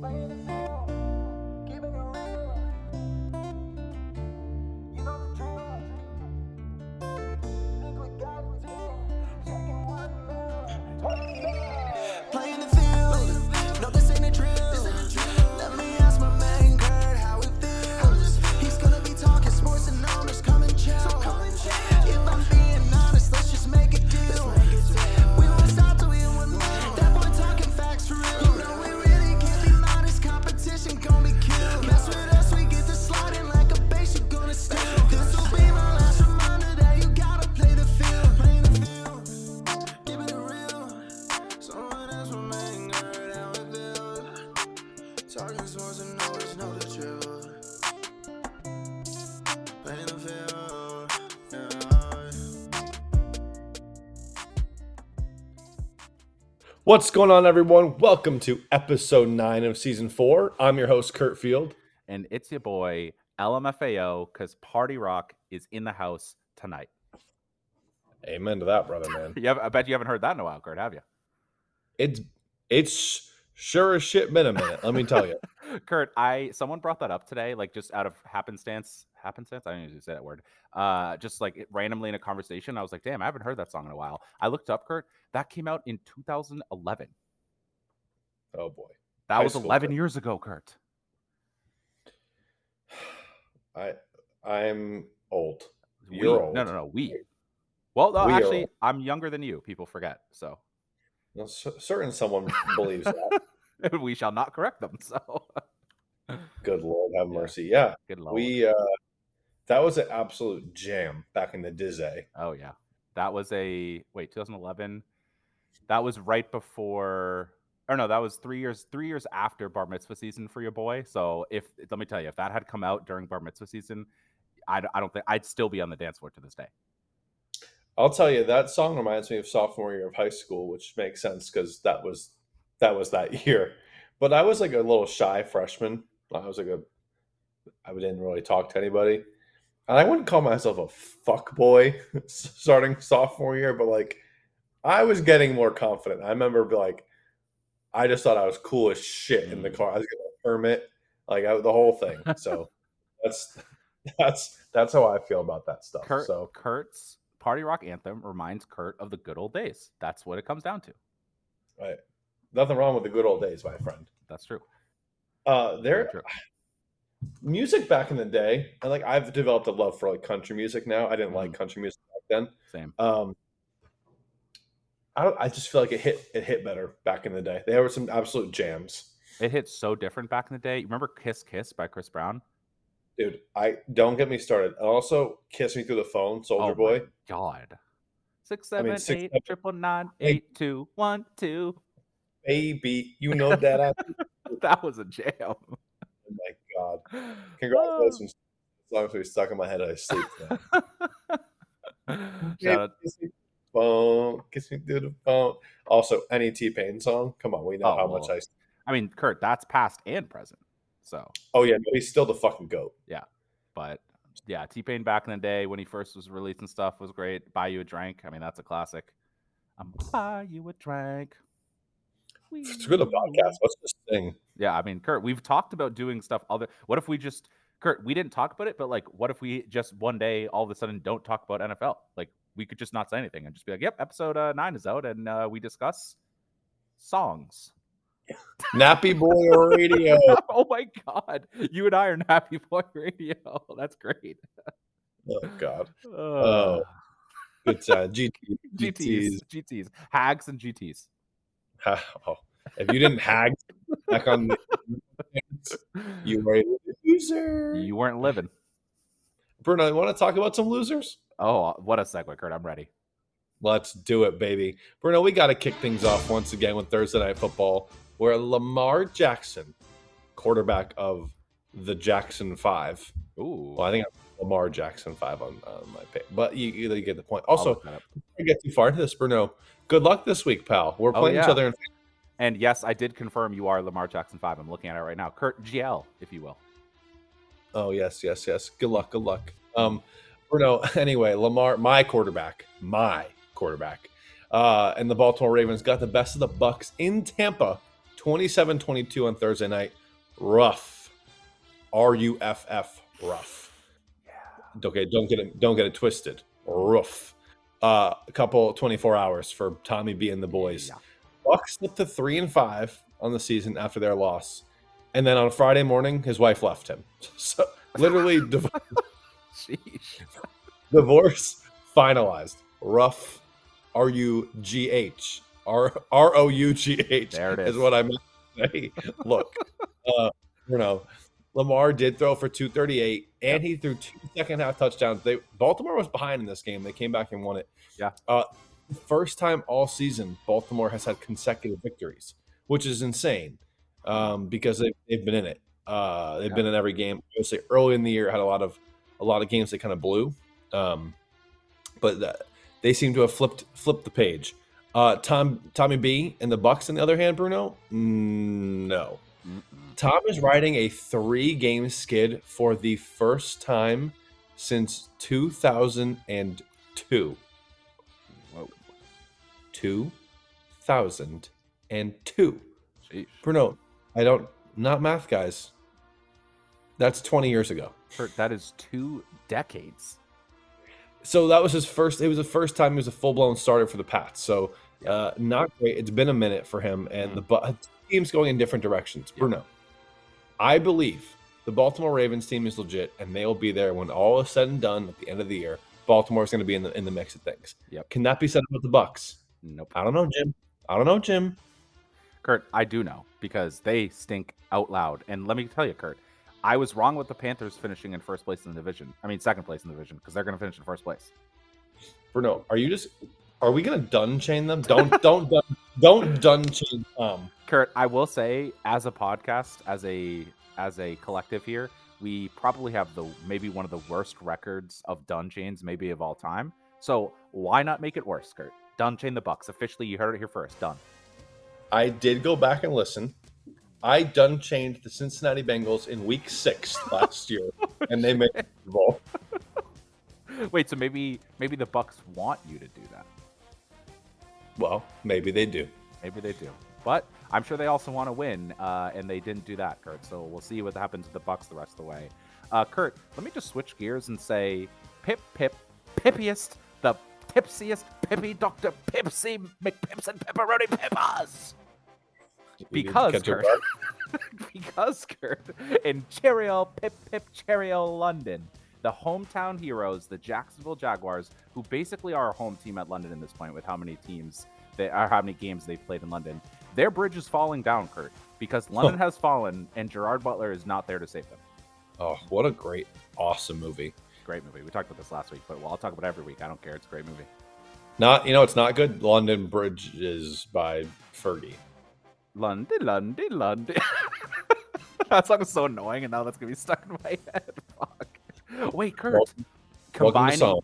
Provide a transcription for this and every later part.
Playing What's going on, everyone? Welcome to episode nine of season four. I'm your host, Kurt Field. and it's your boy LMFAO because Party Rock is in the house tonight. Amen to that, brother, man. You have, I bet you haven't heard that in a while, Kurt, have you? It's it's sure as shit been a minute. Let me tell you. Kurt, I someone brought that up today, like just out of happenstance. Happenstance? I don't usually say that word. Uh, just like randomly in a conversation, I was like, "Damn, I haven't heard that song in a while." I looked up, Kurt. That came out in 2011. Oh boy, That High was 11 Kurt. years ago, Kurt. I I'm old. We- You're old. no, no. We. Well, no, We actually, old. I'm younger than you. People forget. So Well, certain someone believes that. we shall not correct them. So Good Lord, have mercy. Yeah, good lord. we uh that was an absolute jam back in the Dizzy. Oh yeah, that was a wait 2011. That was right before, or no, that was three years three years after bar mitzvah season for your boy. So if let me tell you, if that had come out during bar mitzvah season, I don't think I'd still be on the dance floor to this day. I'll tell you that song reminds me of sophomore year of high school, which makes sense because that was that was that year. But I was like a little shy freshman. I was like a I didn't really talk to anybody, and I wouldn't call myself a fuck boy starting sophomore year, but like I was getting more confident. I remember like I just thought I was cool as shit in the Mm. car. I was getting a permit, like I, the whole thing. So that's that's that's how I feel about that stuff. Kurt, so Kurt's party rock anthem reminds Kurt of the good old days. That's what it comes down to. Right. Nothing wrong with the good old days, my friend. That's true. Uh there true. music back in the day, and like I've developed a love for like country music now. I didn't like country music back then. Same. Um I don't I just feel like it hit it hit better back in the day. There were some absolute jams. It hit so different back in the day. You remember "Kiss Kiss" by Chris Brown? Dude, I don't get me started. Also Kiss Me Through the Phone, Soulja Oh my Boy. God. Six seven I mean, six, eight seven, triple nine eight. eight two one two. Baby, you know that I That was a jam. Oh my god. Congratulations. As long as we stuck in my head, I sleep. Shout out. Kiss me phone, kiss me through the phone. Also, any T Pain song. Come on, we know Oh, how much. I. I mean, Kurt, that's past and present. So, Oh yeah, no, he's still the fucking goat. Yeah, but yeah, T Pain back in the day when he first was releasing stuff was great. Buy you a drink. I mean, that's a classic. I'm buy you a drink. Good a podcast. Let's just sing. Yeah, I mean, Kurt, we've talked about doing stuff other. What if we just, Kurt, we didn't talk about it, but like, what if we just one day all of a sudden don't talk about NFL? Like, we could just not say anything and just be like, "Yep, episode uh, nine is out," and uh, we discuss songs. Nappy Boy Radio. oh my god, you and I are Nappy Boy Radio. That's great. oh God, Oh, good time. GT, GTs, GTs, hags and GTs. Oh, if you didn't hag back on, the, you were a loser. You weren't living. Bruno, you want to talk about some losers? Oh, what a segue, Kurt. I'm ready. Let's do it, baby. Bruno, we got to kick things off once again with Thursday Night Football, where Lamar Jackson, quarterback of the Jackson Five. Ooh, Well, I think I'm Lamar Jackson Five on, on my pick, but you, you get the point. Also, look that up. before we get too far into this, Bruno, good luck this week, pal. We're Oh, playing each other in And yes, I did confirm you are Lamar Jackson 5. I'm looking at it right now. Kurt GL, if you will. Oh yes, yes, yes. Good luck, good luck. Um, Bruno. Anyway, Lamar, my quarterback, my quarterback, uh, and the Baltimore Ravens got the best of the Bucks in Tampa, 27-22 on Thursday night. Rough. R U F F rough. Yeah. Okay, don't get it don't get it twisted. Rough. Uh, a couple 24 hours for Tommy B and the boys. Yeah. Bucks slipped to three and five on the season after their loss, and then on Friday morning, his wife left him. So literally, div- divorce finalized. Rough. R U G H. R R O U G H. There it Is is. what I meant. to say. Look, uh, you know, Lamar did throw for 238, and he threw two second half touchdowns. They Baltimore was behind in this game. They came back and won it. Yeah. Uh, first time all season, Baltimore has had consecutive victories, which is insane um, because they, they've been in it. Uh, they've Yeah. been in every game. Obviously, early in the year, had a lot of a lot of games they kind of blew, um, but that, they seem to have flipped flipped the page. Uh, Tom Tommy B and the Bucks, on the other hand, Bruno, mm, no. Mm-mm. Tom is riding a three game skid for the first time since 2002. Whoa. 2002. Sheesh. Bruno, I don't, not math guys. That's 20 years ago. Kurt, that is two decades. So that was his first, it was the first time he was a full blown starter for the Pats. So uh, not great. It's been a minute for him, and the Bu- team's going in different directions. Yeah. Bruno, I believe the Baltimore Ravens team is legit, and they'll be there when all is said and done at the end of the year. Baltimore's going to be in the in the mix of things. Yep. Can that be said about the Bucks? Nope. I don't know, Jim. I don't know, Jim. Kurt, I do know because they stink out loud. And let me tell you, Kurt, I was wrong with the Panthers finishing in first place in the division. I mean, second place in the division because they're going to finish in first place. Bruno, are you just? Are we going to dun chain them? Don't don't dun, don't dun chain Tom. Kurt, I will say, as a podcast, as a as a collective here, we probably have the maybe one of the worst records of dun chains maybe of all time. So why not make it worse, Kurt? Dun chain the Bucks officially. You heard it here first. Done. I did go back and listen. I done chained the Cincinnati Bengals in Week Six last year, oh, and they made the Bowl. Wait, so maybe maybe the Bucks want you to do that. Well, maybe they do. Maybe they do, but I'm sure they also want to win, uh, and they didn't do that, Kurt. So we'll see what happens to the Bucks the rest of the way. Uh, Kurt, let me just switch gears and say, Pip, Pip, Pippiest, the tipsiest Pippy, Doctor Pipsy McPips and Pepperoni Peppers. Because, Kurt, because Kurt, in Cheerio, Pip Pip Cheerio, London, the hometown heroes, the Jacksonville Jaguars, who basically are a home team at London in this point, with how many teams they are, how many games they've played in London. Their bridge is falling down, Kurt, because London has fallen, and Gerard Butler is not there to save them. Oh, what a great, awesome movie! Great movie. We talked about this last week, but well, I'll talk about it every week. I don't care. It's a great movie. Not, you know, it's not good. London Bridge is by Fergie. London, London, London. that song is so annoying, and now that's gonna be stuck in my head. Fuck. Wait, Kurt. Welcome- Welcome combining, song.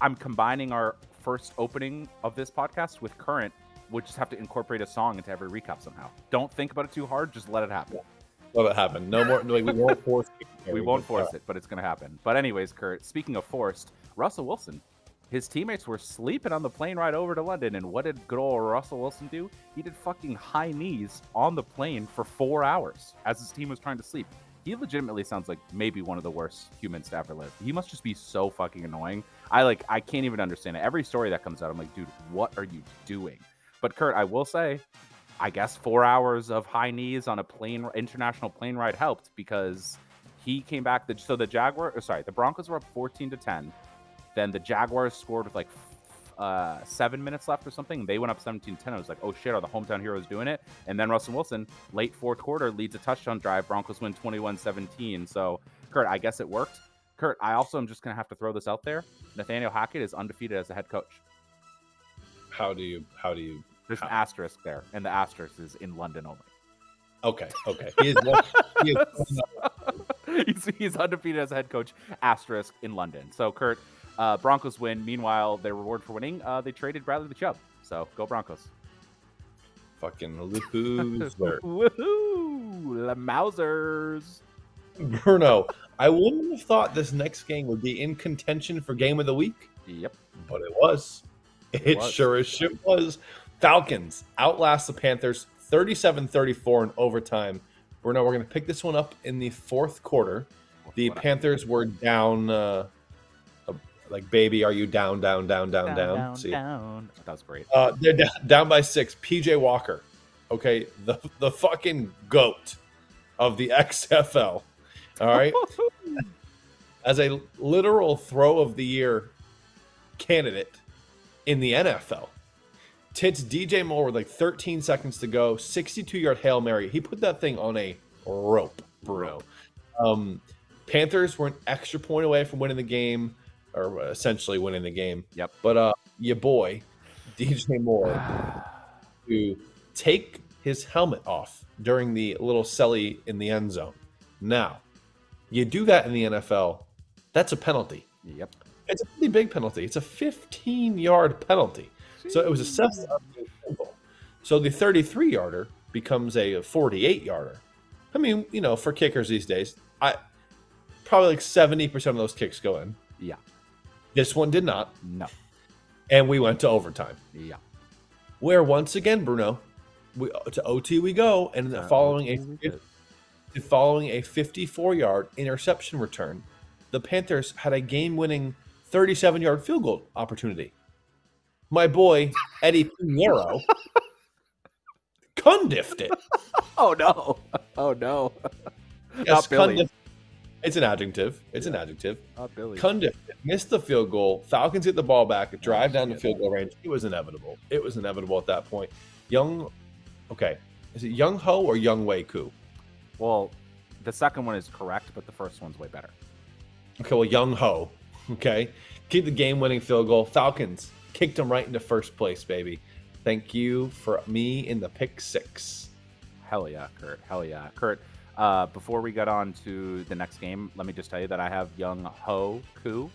I'm combining our first opening of this podcast with current. We'll just have to incorporate a song into every recap somehow. Don't think about it too hard. Just let it happen. Let it happen. No more. Like, we won't force. it. We won't force it, but it's going to happen. But anyways, Kurt, speaking of forced, Russell Wilson, his teammates were sleeping on the plane ride over to London, and what did good old Russell Wilson do? He did fucking high knees on the plane for four hours as his team was trying to sleep. He legitimately sounds like maybe one of the worst humans to ever live. He must just be so fucking annoying. I like I can't even understand it. Every story that comes out, I'm like, dude, what are you doing? But Kurt, I will say, I guess four hours of high knees on a plane international plane ride helped because he came back. The, so the Jaguar, sorry, the Broncos were up 14 to 10. Then the Jaguars scored with like uh, seven minutes left or something. They went up 17 10. I was like, oh shit, are the hometown heroes doing it? And then Russell Wilson, late fourth quarter, leads a touchdown drive. Broncos win 21 17. So, Kurt, I guess it worked. Kurt, I also am just going to have to throw this out there. Nathaniel Hackett is undefeated as a head coach. How do you? How do you? There's an asterisk there, and the asterisk is in London only. Okay. Okay. He is. One, he is he's, he's undefeated as a head coach, asterisk in London. So, Kurt, uh, Broncos win. Meanwhile, their reward for winning, uh, they traded Bradley the Chubb. So, go Broncos. fucking loser. Woohoo! The Mausers. Bruno, I wouldn't have thought this next game would be in contention for game of the week, Yep. but it was. It, was. sure as shit was. Falcons outlast the Panthers 37-34 in overtime. Bruno, we're going to pick this one up in the fourth quarter. The Panthers were down, uh, like baby, are you down, down, down, down, down? down, See, down. That was great. Uh, they're down, down by six. PJ Walker, okay, the the fucking goat of the XFL. All right, as a literal throw of the year candidate in the NFL. Tits DJ Moore with like 13 seconds to go, 62 yard hail mary. He put that thing on a rope, bro. Um, Panthers were an extra point away from winning the game, or essentially winning the game. Yep. But uh, your boy DJ Moore to take his helmet off during the little celly in the end zone. Now, you do that in the NFL, that's a penalty. Yep. It's a pretty big penalty. It's a 15 yard penalty. So it was a seven yard field goal. So the 33 yarder becomes a 48 yarder. I mean, you know, for kickers these days, I probably like 70% of those kicks go in. Yeah. This one did not. No. And we went to overtime. Yeah. Where once again, Bruno, we to OT we go, and Uh, following a following a 54 yard interception return, the Panthers had a game winning 37 yard field goal opportunity. My boy Eddy Pineiro Cundiffed it. Oh no. Oh no. Yes, Not Billy. It's an adjective. It's an adjective. Not Billy. Cundiff missed the field goal. Falcons get the ball back, oh, drive down the field goal range. It was inevitable. It was inevitable at that point. Young, okay, is it Young Ho or Young Wei Koo? well, the second one is correct, but the first one's way better. Okay, well, Young Ho, okay, keep the game-winning field goal. Falcons kicked them right into first place, baby. Thank you for me in the pick six. Hell yeah, Kurt. Hell yeah, Kurt. Uh, before we get on to the next game, let me just tell you that I have Young Ho Koo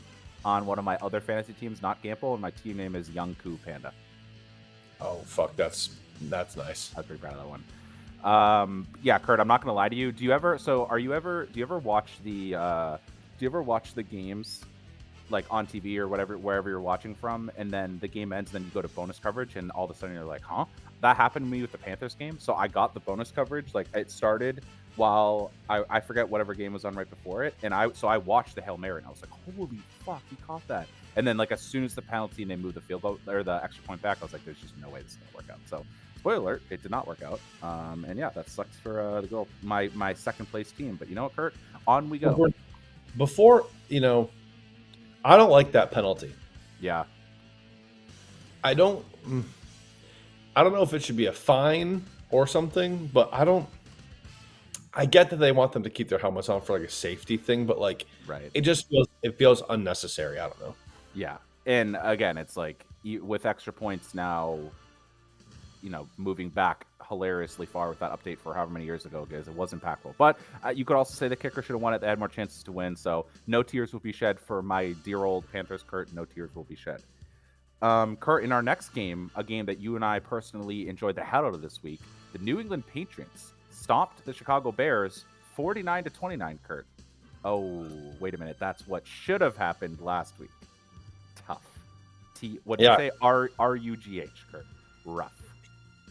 on one of my other fantasy teams, not Gamble, and my team name is Young Koo Panda. Oh fuck, that's that's nice. I was pretty proud of that one. Um, yeah, Kurt, I'm not gonna lie to you. Do you ever? So, are you ever? Do you ever watch the? Uh, do you ever watch the games, like on TV or whatever, wherever you're watching from, and then the game ends, and then you go to bonus coverage, and all of a sudden you're like, huh? That happened to me with the Panthers game. So I got the bonus coverage. Like it started while I, I forget whatever game was on right before it, and I so I watched the hail mary, and I was like, holy fuck, he caught that. And then like as soon as the penalty and they moved the field goal or the extra point back, I was like, there's just no way this is gonna work out. So spoiler alert, it did not work out. Um, and yeah, that sucks for uh, the girl, my my second place team. But you know what, Kurt? On we go. Before, before you know, I don't like that penalty. Yeah, I don't. mm, I don't know if it should be a fine or something, but I don't. I get that they want them to keep their helmets on for like a safety thing, but like right. it just feels it feels unnecessary. I don't know. Yeah, and again, it's like you, with extra points now. You know, moving back hilariously far with that update for however many years ago, because it was impactful. But uh, you could also say the kicker should have won it. They had more chances to win. So no tears will be shed for my dear old Panthers, Kurt. No tears will be shed. Um, Kurt, in our next game, a game that you and I personally enjoyed the hell out of this week, the New England Patriots stopped the Chicago Bears 49 to 29. Kurt. Oh, wait a minute. That's what should have happened last week. Tough. T. What did Yeah. you say? R R U G H. Kurt. Rough.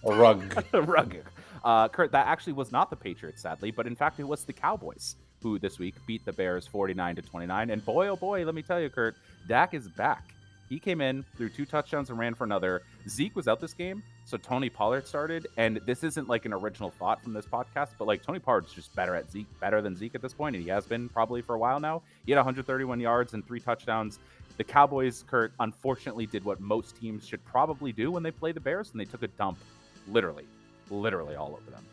A rug. Rugged. Uh, Kurt, that actually was not the Patriots, sadly, but in fact, it was the Cowboys who this week beat the Bears 49 to 29. And boy, oh boy, let me tell you, Kurt, Dak is back. He came in, threw two touchdowns, and ran for another. Zeke was out this game, so Tony Pollard started. And this isn't like an original thought from this podcast, but like Tony Pollard's just better at Zeke, better than Zeke at this point, and he has been probably for a while now. He had 131 yards and three touchdowns. The Cowboys, Kurt, unfortunately did what most teams should probably do when they play the Bears, and they took a dump literally, literally all over them.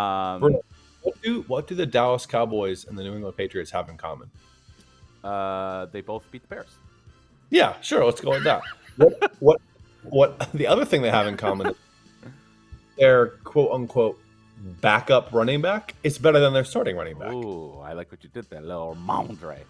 Um, what do what do the Dallas Cowboys and the New England Patriots have in common? uh, they both beat the Bears. Yeah, sure. Let's go with that. what what what the other thing they have in common is their quote unquote backup running back is better than their starting running back. Ooh, I like what you did there, little Mondre.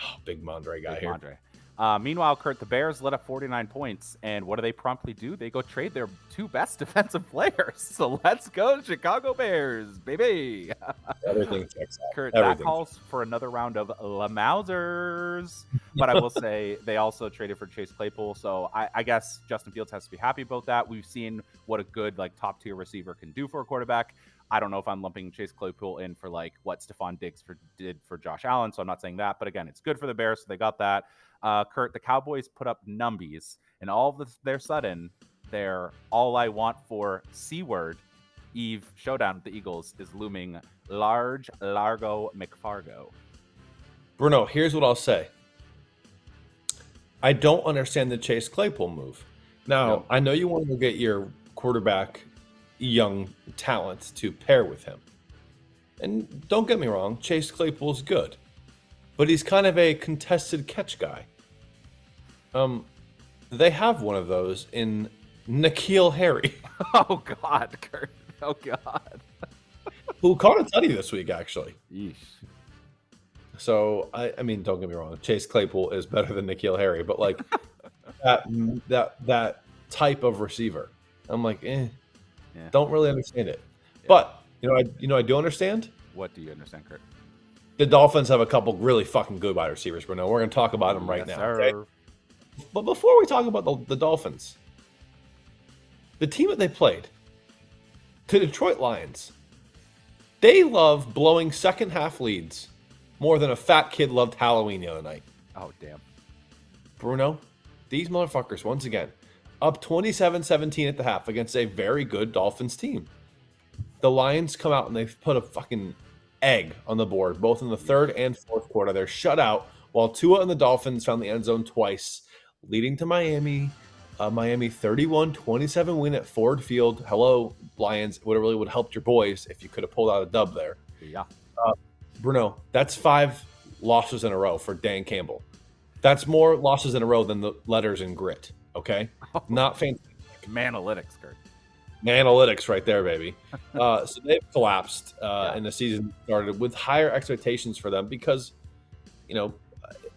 Oh, big Mondre guy Big here. Mondre. Uh, meanwhile, Kurt, the Bears let up 49 points, and what do they promptly do? They go trade their two best defensive players. So let's go, Chicago Bears, baby. Everything checks out. Kurt, Everything. that calls for another round of La Mausers. but I will say they also traded for Chase Claypool. So I, I guess Justin Fields has to be happy about that. We've seen what a good like top tier receiver can do for a quarterback. I don't know if I'm lumping Chase Claypool in for like what Stefon Diggs for, did for Josh Allen, so I'm not saying that. But again, it's good for the Bears, so they got that. Uh, Kurt, the Cowboys put up numbies, and all of this, their sudden, their all I want for C word Eve showdown with the Eagles is looming large Largo McFargo. Bruno, here's what I'll say. I don't understand the Chase Claypool move. Now, No. I know you want to get your quarterback young talent to pair with him. And don't get me wrong, Chase Claypool's good. But he's kind of a contested catch guy. Um they have one of those in N'Keal Harry, Oh God, Kurt. Oh God. who caught a tutty this week actually. Yeesh. So I, I mean, don't get me wrong, Chase Claypool is better than N'Keal Harry, but like that that that type of receiver, I'm like, eh, Yeah. don't really understand it. Yeah. But you know, I you know I do understand. What do you understand, Kurt? The Dolphins have a couple really fucking good wide receivers, Bruno. We're going to talk about them right Yes, now. okay? But before we talk about the, the Dolphins, the team that they played, the Detroit Lions, they love blowing second half leads more than a fat kid loved Halloween the other night. Oh damn. Bruno, these motherfuckers, once again, up 27 17 at the half against a very good Dolphins team. The Lions come out and they've put a fucking egg on the board, both in the third and fourth quarter. They're shut out while Tua and the Dolphins found the end zone twice, leading to Miami. A Miami 31 27 win at Ford Field. Hello, Lions. It would have really would have helped your boys if you could have pulled out a dub there. Yeah. Bruno, that's five losses in a row for Dan Campbell. That's more losses in a row than the letters in grit. Okay, not fantastic Manalytics, Kurt. analytics right there, baby. Uh, so they've collapsed, uh, Yeah. and the season started with higher expectations for them because, you know,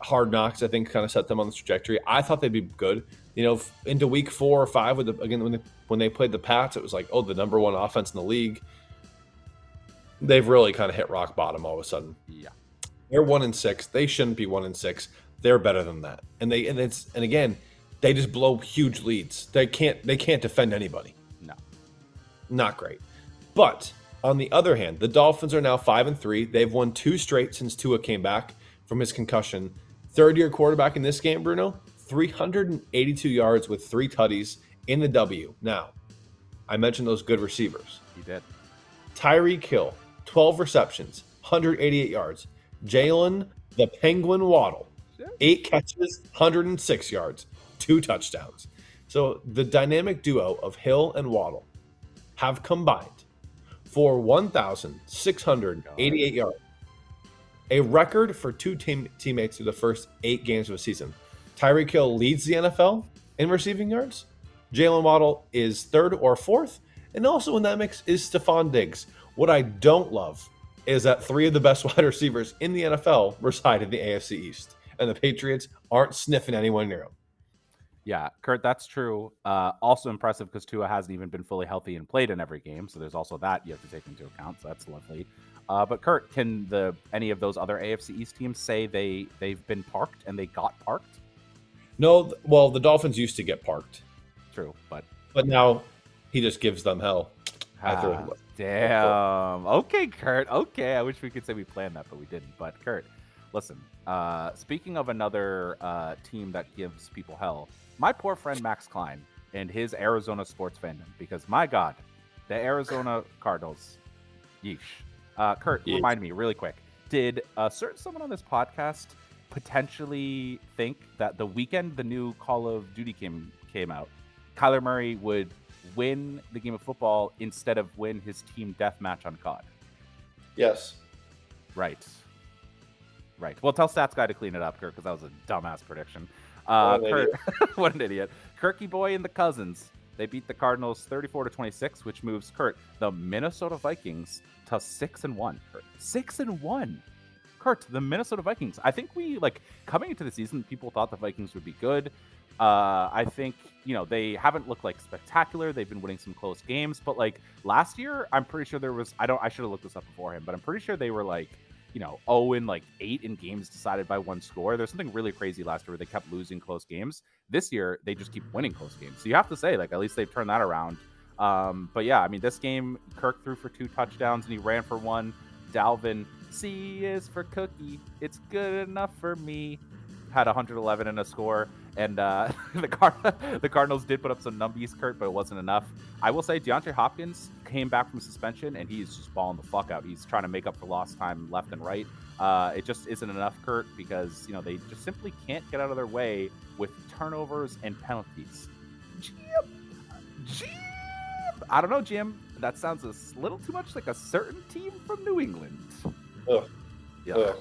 hard knocks. I think kind of set them on the trajectory. I thought they'd be good. You know, into week four or five with the again when they, when they played the Pats, it was like, oh, the number one offense in the league. They've really kind of hit rock bottom all of a sudden. Yeah. They're one and six. They shouldn't be one and six. They're better than that. And they and it's and again, they just blow huge leads. They can't they can't defend anybody. No. Not great. But on the other hand, the Dolphins are now five and three. They've won two straight since Tua came back from his concussion. Third year quarterback in this game, Bruno, 382 yards with three tutties in the W. Now, I mentioned those good receivers. He did. Tyreek Hill, 12 receptions, 188 yards. Jalen the Penguin Waddle, eight catches, 106 yards, two touchdowns. So the dynamic duo of Hill and Waddle have combined for 1,688 yards, a record for two team- teammates through the first eight games of a season. Tyreek Hill leads the NFL in receiving yards. Jalen Waddle is third or fourth. And also in that mix is Stefon Diggs. What I don't love is that three of the best wide receivers in the NFL reside in the AFC East. And the Patriots aren't sniffing anyone near them. Yeah, Kurt, that's true. Uh, also impressive because Tua hasn't even been fully healthy and played in every game, so there's also that you have to take into account. So that's lovely. Uh, but Kurt, can the any of those other AFC East teams say they they've been parked and they got parked? No, well, the Dolphins used to get parked, True, but but now he just gives them hell. I threw it Ah, damn. Okay, Kurt. Okay, I wish we could say we planned that, but we didn't. But Kurt, listen. Uh, speaking of another uh, team that gives people hell, my poor friend Max Klein and his Arizona sports fandom, because my God, the Arizona Cardinals, yeesh. Uh, Kurt, Yeesh. remind me really quick. Did a certain someone on this podcast potentially think that the weekend the new Call of Duty game came out, Kyler Murray would win the game of football instead of win his team deathmatch on COD? Yes. Right. Right. Well, tell Stats Guy to clean it up, Kurt, because that was a dumbass prediction. Uh, What an Kurt, what an idiot. Kirky Boy and the Cousins. They beat the Cardinals 34 to 26, which moves Kurt, the Minnesota Vikings, to six and one. Six and one. Kurt, the Minnesota Vikings. I think we like coming into the season, people thought the Vikings would be good. Uh, I think you know they haven't looked like spectacular. They've been winning some close games, but like last year, I'm pretty sure there was. I don't. I should have looked this up beforehand, but I'm pretty sure they were like you know, 0 and like 8 in games decided by one score. There's something really crazy last year where they kept losing close games. This year, they just keep winning close games. So you have to say, like, at least they've turned that around. Um, but yeah, I mean, this game, Kirk threw for two touchdowns and he ran for one. Dalvin, C is for Cookie. It's good enough for me. Had 111 in a score, and uh, the Card- the Cardinals did put up some numbies, Kurt, but it wasn't enough. I will say DeAndre Hopkins came back from suspension, and he's just balling the fuck out. He's trying to make up for lost time left and right. Uh, it just isn't enough, Kurt, because you know they just simply can't get out of their way with turnovers and penalties. Jim, Jim, I don't know, Jim. That sounds a little too much like a certain team from New England. Ugh. Yeah. Ugh.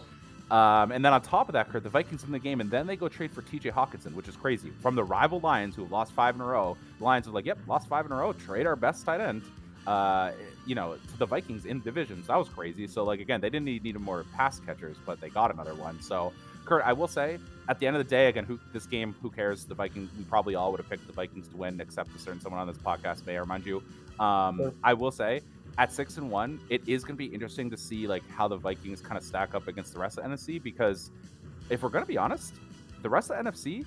Um, and then on top of that, Kurt, the Vikings win the game, and then they go trade for TJ Hockenson, which is crazy. From the rival Lions, who have lost five in a row, the Lions are like, "Yep, lost five in a row. Trade our best tight end." Uh, you know, to the Vikings in divisions. That was crazy. So, like again, they didn't need, need more pass catchers, but they got another one. So, Kurt, I will say, at the end of the day, again, who this game, who cares? The Vikings. We probably all would have picked the Vikings to win, except a certain someone on this podcast may remind you. Um, Sure. I will say, at six and one, it is going to be interesting to see like how the Vikings kind of stack up against the rest of NFC because if we're going to be honest, the rest of the NFC,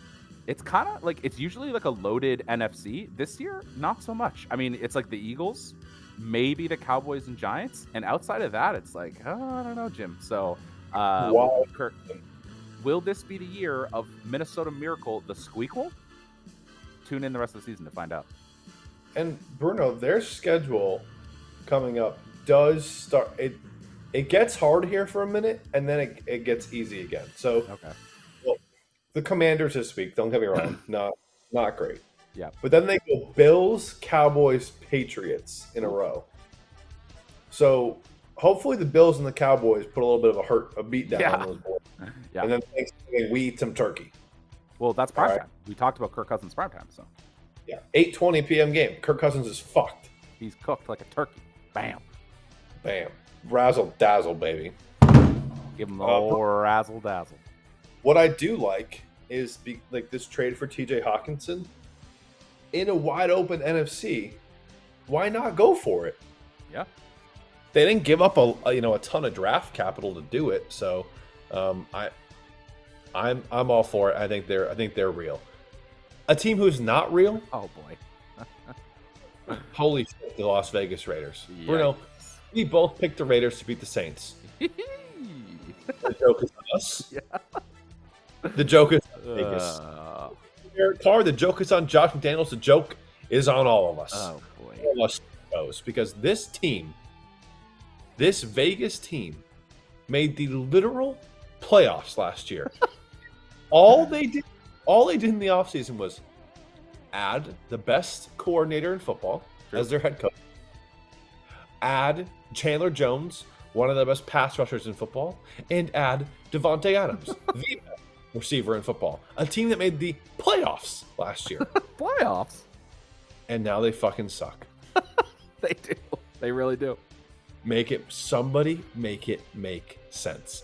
it's kind of like it's usually like a loaded NFC. This year, not so much. I mean, it's like the Eagles, maybe the Cowboys and Giants, and outside of that, it's like oh, I don't know, Jim. So, uh, Wow. Kirk, will this be the year of Minnesota Miracle, the Squeakle? Tune in the rest of the season to find out. And Bruno, their schedule coming up does start. It it gets hard here for a minute, and then it, it gets easy again. So Okay. the Commanders this week, don't get me wrong, not not great. Yeah. But then they go Bills, Cowboys, Patriots in a row. So hopefully the Bills and the Cowboys put a little bit of a hurt, a beat down Yeah. on those boys. Yeah. And then we eat some turkey. Well, that's prime right. time. We talked about Kirk Cousins prime time, so Yeah. 8:20 p.m. game. Kirk Cousins is fucked. he's cooked like a turkey. Bam. Bam. Razzle dazzle, baby. Give him the Uh, old razzle dazzle. What I do like is be, like this trade for TJ Hockenson in a wide open NFC. Why not go for it? Yeah. They didn't give up a, you know a ton of draft capital to do it, so um, I I'm I'm all for it. I think they're I think they're real. A team who's not real, Oh boy. holy shit, the Las Vegas Raiders. Bruno, Yikes. we both picked the Raiders to beat the Saints. The joke is on us. The joke is on Vegas. Uh, Derek Carr, the joke is on Josh McDaniels. The joke is on all of us. oh boy. All of us knows because this team, this Vegas team, made the literal playoffs last year. all they did, all they did in the offseason was add the best coordinator in football as their head coach. Add Chandler Jones, one of the best pass rushers in football, and add Davante Adams, the best receiver in football. A team that made the playoffs last year, Playoffs. and now they fucking suck. They do. They really do. Make it somebody make it make sense.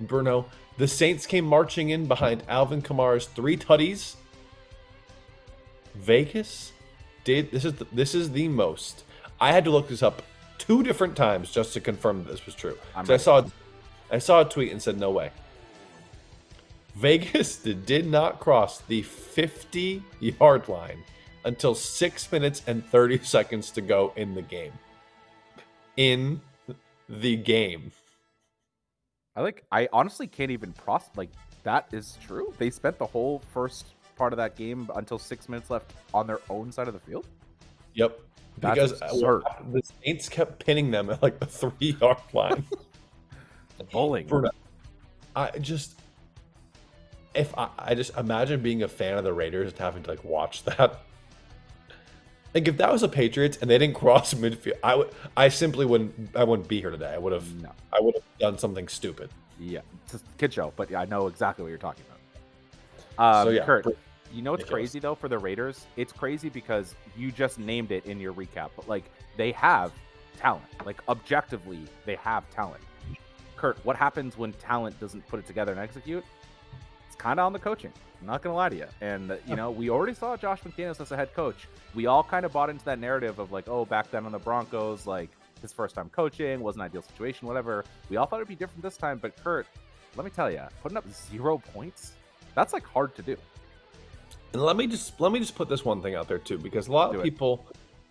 Bruno, the Saints came marching in behind Alvin Kamara's three tutties. Vegas did this is the, this is the most. I had to look this up two different times just to confirm that this was true. I'm 'Cause I saw I saw a tweet and said no way. Vegas did not cross the 50 yard line until 6 minutes and 30 seconds to go in the game. In the game. I like. I honestly can't even process. Like that is true. They spent the whole first part of that game until six minutes left on their own side of the field. Yep. That's Because uh, absurd. the Saints kept pinning them at like the three yard line. Bowling. I just if I, I just imagine being a fan of the Raiders and having to like watch that. Like if that was a Patriots and they didn't cross midfield, I would I simply wouldn't I wouldn't be here today. I would have No. I would have done something stupid. Yeah, it's a kid show, but yeah, I know exactly what you're talking about. Um, So, yeah, Kurt, you know what's crazy though for the Raiders? It's crazy because you just named it in your recap, but like they have talent. Like objectively, they have talent. Kurt, what happens when talent doesn't put it together and execute? Kind of on the coaching. I'm not gonna lie to you. And uh, you know, we already saw Josh McDaniels as a head coach. We all kind of bought into that narrative of like, oh, back then on the Broncos, like his first time coaching, wasn't an ideal situation, whatever. We all thought it'd be different this time, but Kurt, let me tell you, putting up zero points, that's like hard to do. And let me just let me just put this one thing out there too, because a lot Do of it. people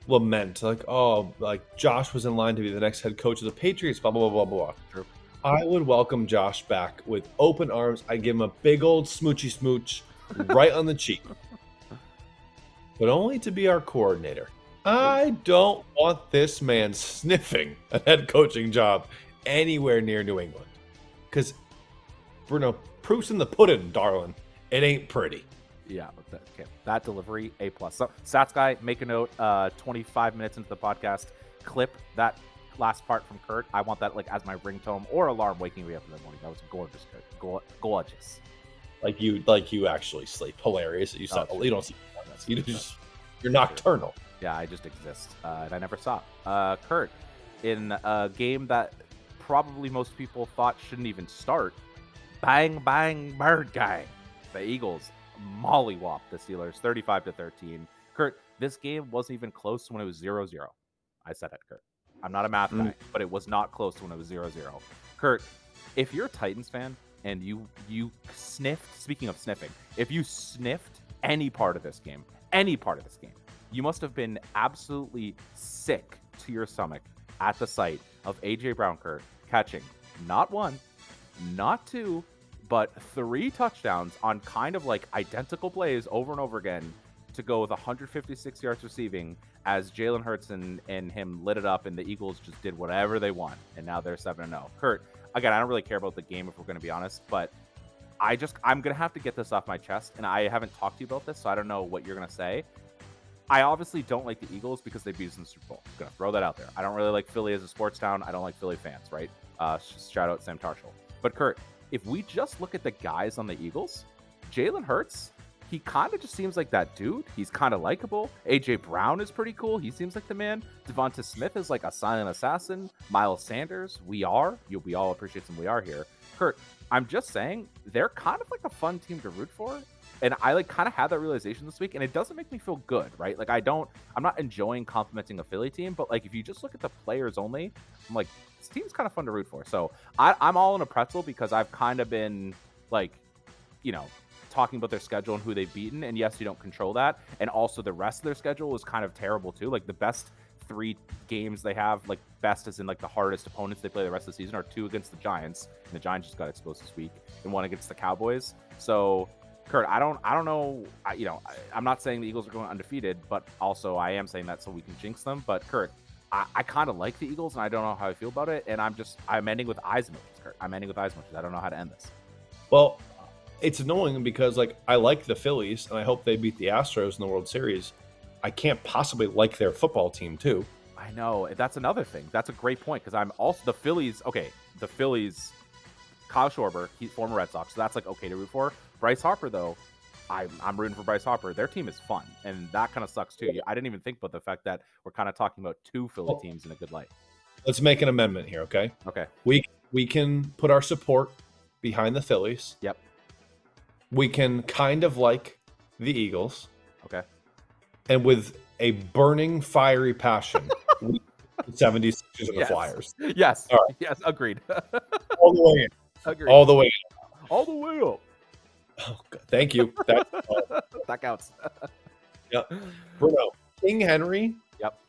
lament like, oh, like Josh was in line to be the next head coach of the Patriots, blah blah blah blah blah. True. I would welcome Josh back with open arms. I'd give him a big old smoochy smooch right on the cheek, but only to be our coordinator. I don't want this man sniffing a head coaching job anywhere near New England, because Bruno, proof's in the pudding, darling. It ain't pretty. Yeah, that, okay. that delivery, A plus. So, Stats guy, make a note. Uh, 25 minutes into the podcast, clip that last part from Kurt. I want that like as my ringtone or alarm waking me up in the morning. That was gorgeous, Kurt. Go- gorgeous. Like you, like you actually sleep. Hilarious. You saw. Oh, you don't see. You just. You're nocturnal. Yeah, I just exist, uh, and I never stop. Uh, Kurt, in a game that probably most people thought shouldn't even start, bang bang bird gang, the Eagles mollywop the Steelers 35 to 13. Kurt, this game wasn't even close when it was 0-0. I said it, Kurt. I'm not a math Mm. guy, but it was not close when it was 0-0. Kurt, if you're a Titans fan and you you sniffed, speaking of sniffing, if you sniffed any part of this game, any part of this game, you must have been absolutely sick to your stomach at the sight of AJ Brown Kurt catching not one, not two, but three touchdowns on kind of like identical plays over and over again to go with 156 yards receiving as Jalen Hurts and, and him lit it up and the Eagles just did whatever they want and now they're 7 0. Kurt, again, I don't really care about the game if we're going to be honest, but I just I'm going to have to get this off my chest and I haven't talked to you about this, so I don't know what you're going to say. I obviously don't like the Eagles because they beat us in the Super Bowl. I'm gonna throw that out there. I don't really like Philly as a sports town. I don't like Philly fans, right? Uh, shout out Sam Tarshall. But Kurt, if we just look at the guys on the Eagles, Jalen Hurts, he kind of just seems like that dude. He's kind of likable. AJ Brown is pretty cool. He seems like the man. Devonta Smith is like a silent assassin. Miles Sanders, we are. You, we all appreciate some we are here. Kurt, I'm just saying they're kind of like a fun team to root for and I like kind of had that realization this week, and it doesn't make me feel good, right? Like I don't, I'm not enjoying complimenting a Philly team, but like if you just look at the players only, I'm like this team's kind of fun to root for. So I, I'm all in a pretzel because I've kind of been like, you know, talking about their schedule and who they've beaten, and yes, you don't control that, and also the rest of their schedule was kind of terrible too. Like the best three games they have, like best as in like the hardest opponents they play the rest of the season are two against the Giants, and the Giants just got exposed this week, and one against the Cowboys. So Kurt, I don't, I don't know. I, you know, I, I'm not saying the Eagles are going undefeated, but also I am saying that so we can jinx them. But Kurt, I, I kind of like the Eagles, and I don't know how I feel about it. And I'm just, I'm ending with eyes Kurt. I'm ending with eyes. I don't know how to end this. Well, it's annoying because like I like the Phillies and I hope they beat the Astros in the World Series. I can't possibly like their football team too. I know that's another thing. That's a great point because I'm also the Phillies. Okay, the Phillies. Kyle Schwarber, he's former Red Sox, so that's like okay to root for. Bryce Harper, though, I'm, I'm rooting for Bryce Harper. Their team is fun, and that kind of sucks too. I didn't even think about the fact that we're kind of talking about two Philly Well- teams in a good light. Let's make an amendment here, okay? Okay, We we can put our support behind the Phillies. Yep. We can kind of like the Eagles, okay. and with a burning, fiery passion, we the 76ers and the Flyers Yes, All yes, agreed, all the way in, agreed, all the way. In. all the way up. Oh, God, thank you. That's uh, That counts. Yep. Bruno King Henry. Yep.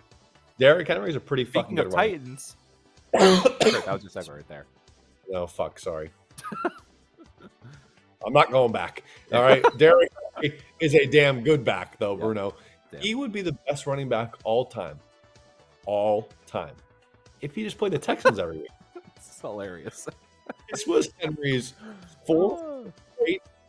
Derrick Henry's a pretty fucking Speaking of good. Titans, that was your segue right there. No, fuck, sorry. I'm not going back. All right. Derrick Henry is a damn good back, though, Yeah. Bruno. Damn. He would be the best running back all time. All time. If he just played the Texans every week. It's hilarious. This was Henry's fourth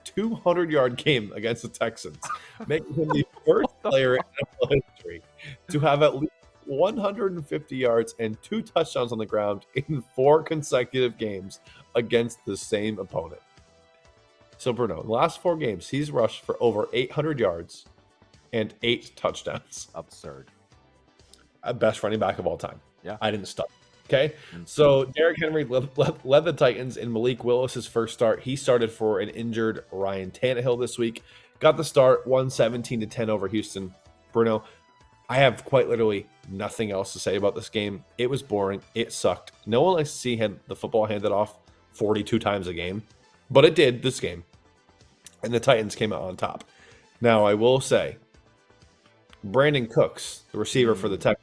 200 yard game against the Texans, making him the first player in NFL history to have at least 150 yards and two touchdowns on the ground in four consecutive games against the same opponent. So, Bruno, the last four games, he's rushed for over 800 yards and eight touchdowns. Absurd. Uh, Best running back of all time. Yeah. I didn't stop. Okay. Mm. So Derrick Henry led, led, led the Titans in Malik Willis's first start. He started for an injured Ryan Tannehill this week. Got the start, won 17 to 10 over Houston. Bruno, I have quite literally nothing else to say about this game. It was boring. It sucked. No one likes to see hand, the football handed off 42 times a game, but it did this game. And the Titans came out on top. Now, I will say, Brandin Cooks, the receiver for the Tech,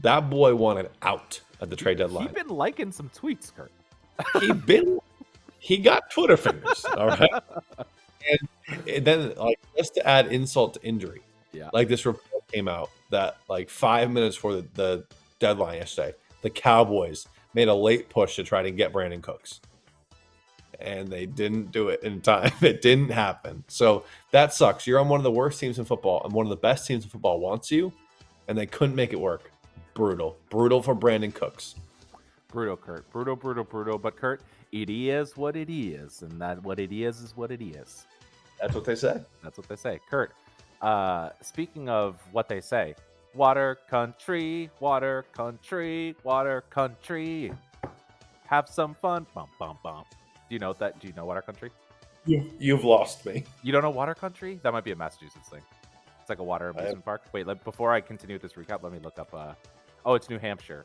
that boy wanted out at the trade deadline. You've been liking some tweets, Kurt. he been he got Twitter fingers, all right. And, and then, like, just to add insult to injury, Yeah. like this report came out that like five minutes before the, the deadline yesterday, the Cowboys made a late push to try to get Brandin Cooks, and they didn't do it in time. It didn't happen. So that sucks. You're on one of the worst teams in football, and one of the best teams in football wants you, and they couldn't make it work. Brutal, brutal for Brandin Cooks. Brutal, Kurt. Brutal, brutal, brutal. But Kurt, it is what it is, and that what it is is what it is. That's what they say. That's what they say. Kurt, uh, speaking of what they say, water country, water country, water country. Have some fun. Bum bum bum. Do you know that? Do you know water country? You, you've lost me. You don't know water country? That might be a Massachusetts thing. It's like a water amusement park. Wait, let, before I continue with this recap, let me look up. Uh, oh, it's New Hampshire.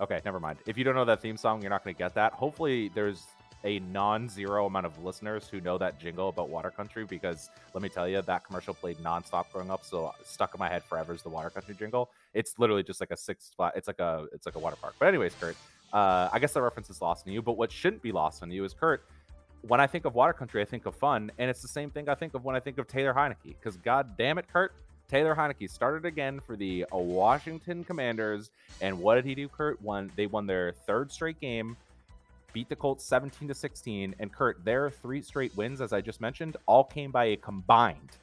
Okay, never mind. If you don't know that theme song, you're not going to get that. Hopefully, there's a non-zero amount of listeners who know that jingle about water country because let me tell you, that commercial played nonstop growing up, so stuck in my head forever is the water country jingle. It's literally just like a six flat. It's like a it's like a water park. But anyways, Kurt, uh, I guess that reference is lost on you. But what shouldn't be lost on you is Kurt when I think of water country, I think of fun, and it's the same thing I think of when I think of Taylor Heinicke. Because god damn it, Kurt, Taylor Heinicke started again for the uh, Washington Commanders, and what did he do, Kurt? Won they won their third straight game, beat the Colts 17 to 16, and Kurt, their three straight wins, as I just mentioned, all came by a combined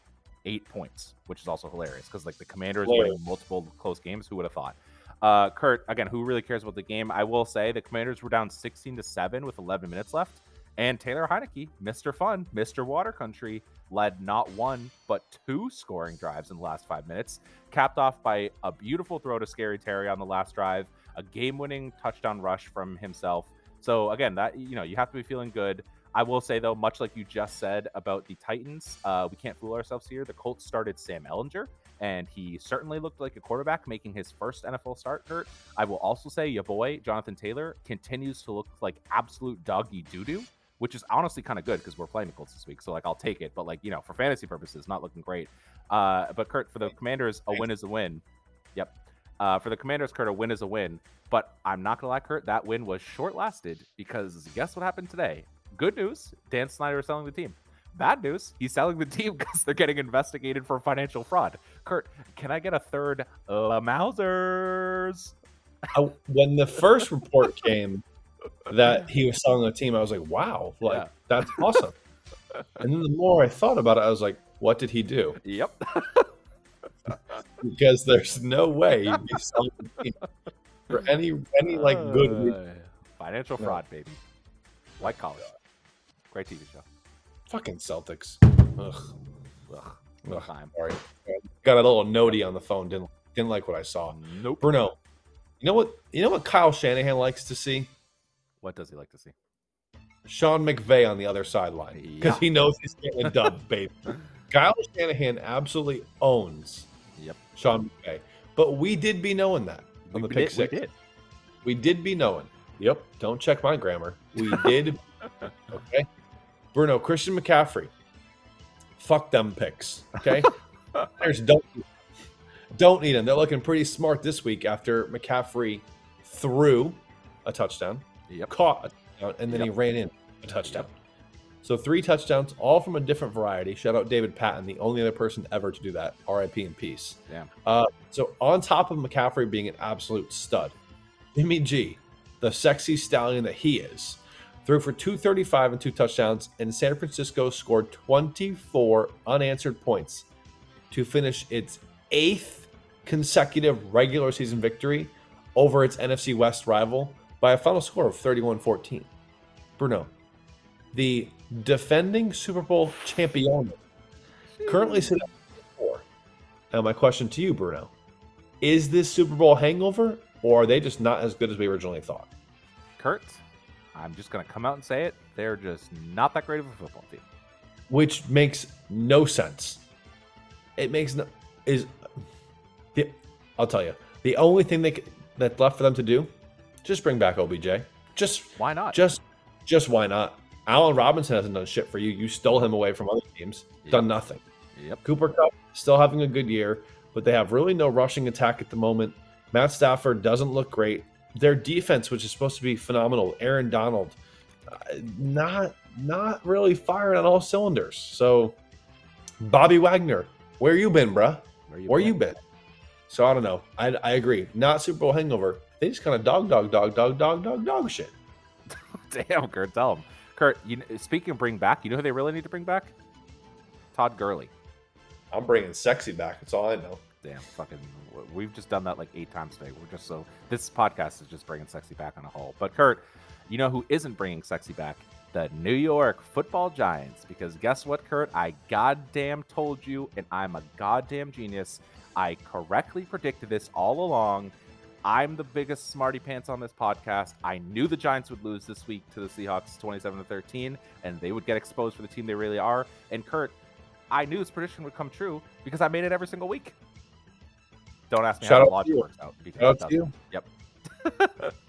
eight points, which is also hilarious because like the Commanders winning multiple close games, who would have thought? Uh, Kurt, again, who really cares about the game? I will say the Commanders were down 16 to 7 with 11 minutes left. And Taylor Heinicke, Mr. Fun, Mr. Water Country, led not one, but two scoring drives in the last five minutes, capped off by a beautiful throw to Scary Terry on the last drive, a game winning touchdown rush from himself. So, again, that, you know, you have to be feeling good. I will say, though, much like you just said about the Titans, uh, we can't fool ourselves here. The Colts started Sam Ehlinger, and he certainly looked like a quarterback making his first NFL start, Kurt. I will also say, your boy, Jonathan Taylor, continues to look like absolute doggy doo doo which is honestly kind of good because we're playing the Colts this week. So like I'll take it, but like you know for fantasy purposes, not looking great. Uh, but Kurt, for the Commanders, a win is a win. Yep. Uh, for the Commanders, Kurt, a win is a win. But I'm not gonna lie, Kurt, that win was short lasted because guess what happened today? Good news, Dan Snyder is selling the team. Bad news, he's selling the team because they're getting investigated for financial fraud. Kurt, can I get a third La Mausers? When the first report came that he was selling the team, I was like, wow, like Yeah. that's awesome. and then the more I thought about it, I was like, what did he do? Yep. Because there's no way he'd be selling the team for any any like good. Uh, financial No. fraud, baby. White collar. Great TV show. Fucking Celtics. Ugh. Ugh. Ugh. Time. Sorry. Got a little notey on the phone. Didn't didn't like what I saw. Nope. Bruno, you know what? You know what Kyle Shanahan likes to see? What does he like to see? Sean McVay on the other sideline because Yeah. he knows he's getting a dub, baby. Kyle Shanahan absolutely owns Yep. Sean McVay, but we did be knowing that on We the pick did- we six. did. We did be knowing. Yep. Don't check my grammar. We did. okay. Bruno, Christian McCaffrey. Fuck them picks. Okay. There's don't don't need them. They're looking pretty smart this week after McCaffrey threw a touchdown, Yep. caught a touchdown, and then he ran in a touchdown. So three touchdowns, all from a different variety. Shout out David Patton, the only other person ever to do that. R.I.P. in peace. Damn. Uh, so on top of McCaffrey being an absolute stud, Jimmy G, the sexy stallion that he is, threw for 235 and two touchdowns, and San Francisco scored 24 unanswered points to finish its eighth consecutive regular season victory over its NFC West rival by a final score of 31 14. Bruno, the defending Super Bowl champion, currently sitting at four. Now, my question to you, Bruno, is this Super Bowl hangover, or are they just not as good as we originally thought? Kurt, I'm just gonna come out and say it. They're just not that great of a football team. Which makes no sense. it makes no is. The, I'll tell you, the only thing they that's left for them to do, just bring back OBJ. Just Why not? just just why not? Allen Robinson hasn't done shit for you. You stole him away from other teams. Done nothing. Yep. Cooper Kupp still having a good year, but they have really no rushing attack at the moment. Matt Stafford doesn't look great. Their defense, which is supposed to be phenomenal, Aaron Donald, uh, not not really firing on all cylinders. So, Bobby Wagner, where you been, bruh? Where Where been? you been? So I don't know. I, I agree. Not Super Bowl hangover. They just kind of dog, dog, dog, dog, dog, dog, dog shit. Damn, Kurt, tell him. Kurt, you, speaking of bring back, you know who they really need to bring back? Todd Gurley. I'm bringing sexy back. That's all I know. Damn, fucking, we've just done that like eight times today. We're just so this podcast is just bringing sexy back on a whole. But Kurt, you know who isn't bringing sexy back? The New York Football Giants. Because guess what, Kurt? I goddamn told you, and I'm a goddamn genius. I correctly predicted this all along. I'm the biggest smarty pants on this podcast. I knew the Giants would lose this week to the Seahawks 27 to 13, and they would get exposed for the team they really are. And Kurt, I knew this prediction would come true because I made it every single week. Don't ask me Shout how the logic works out. because Shout it out to you.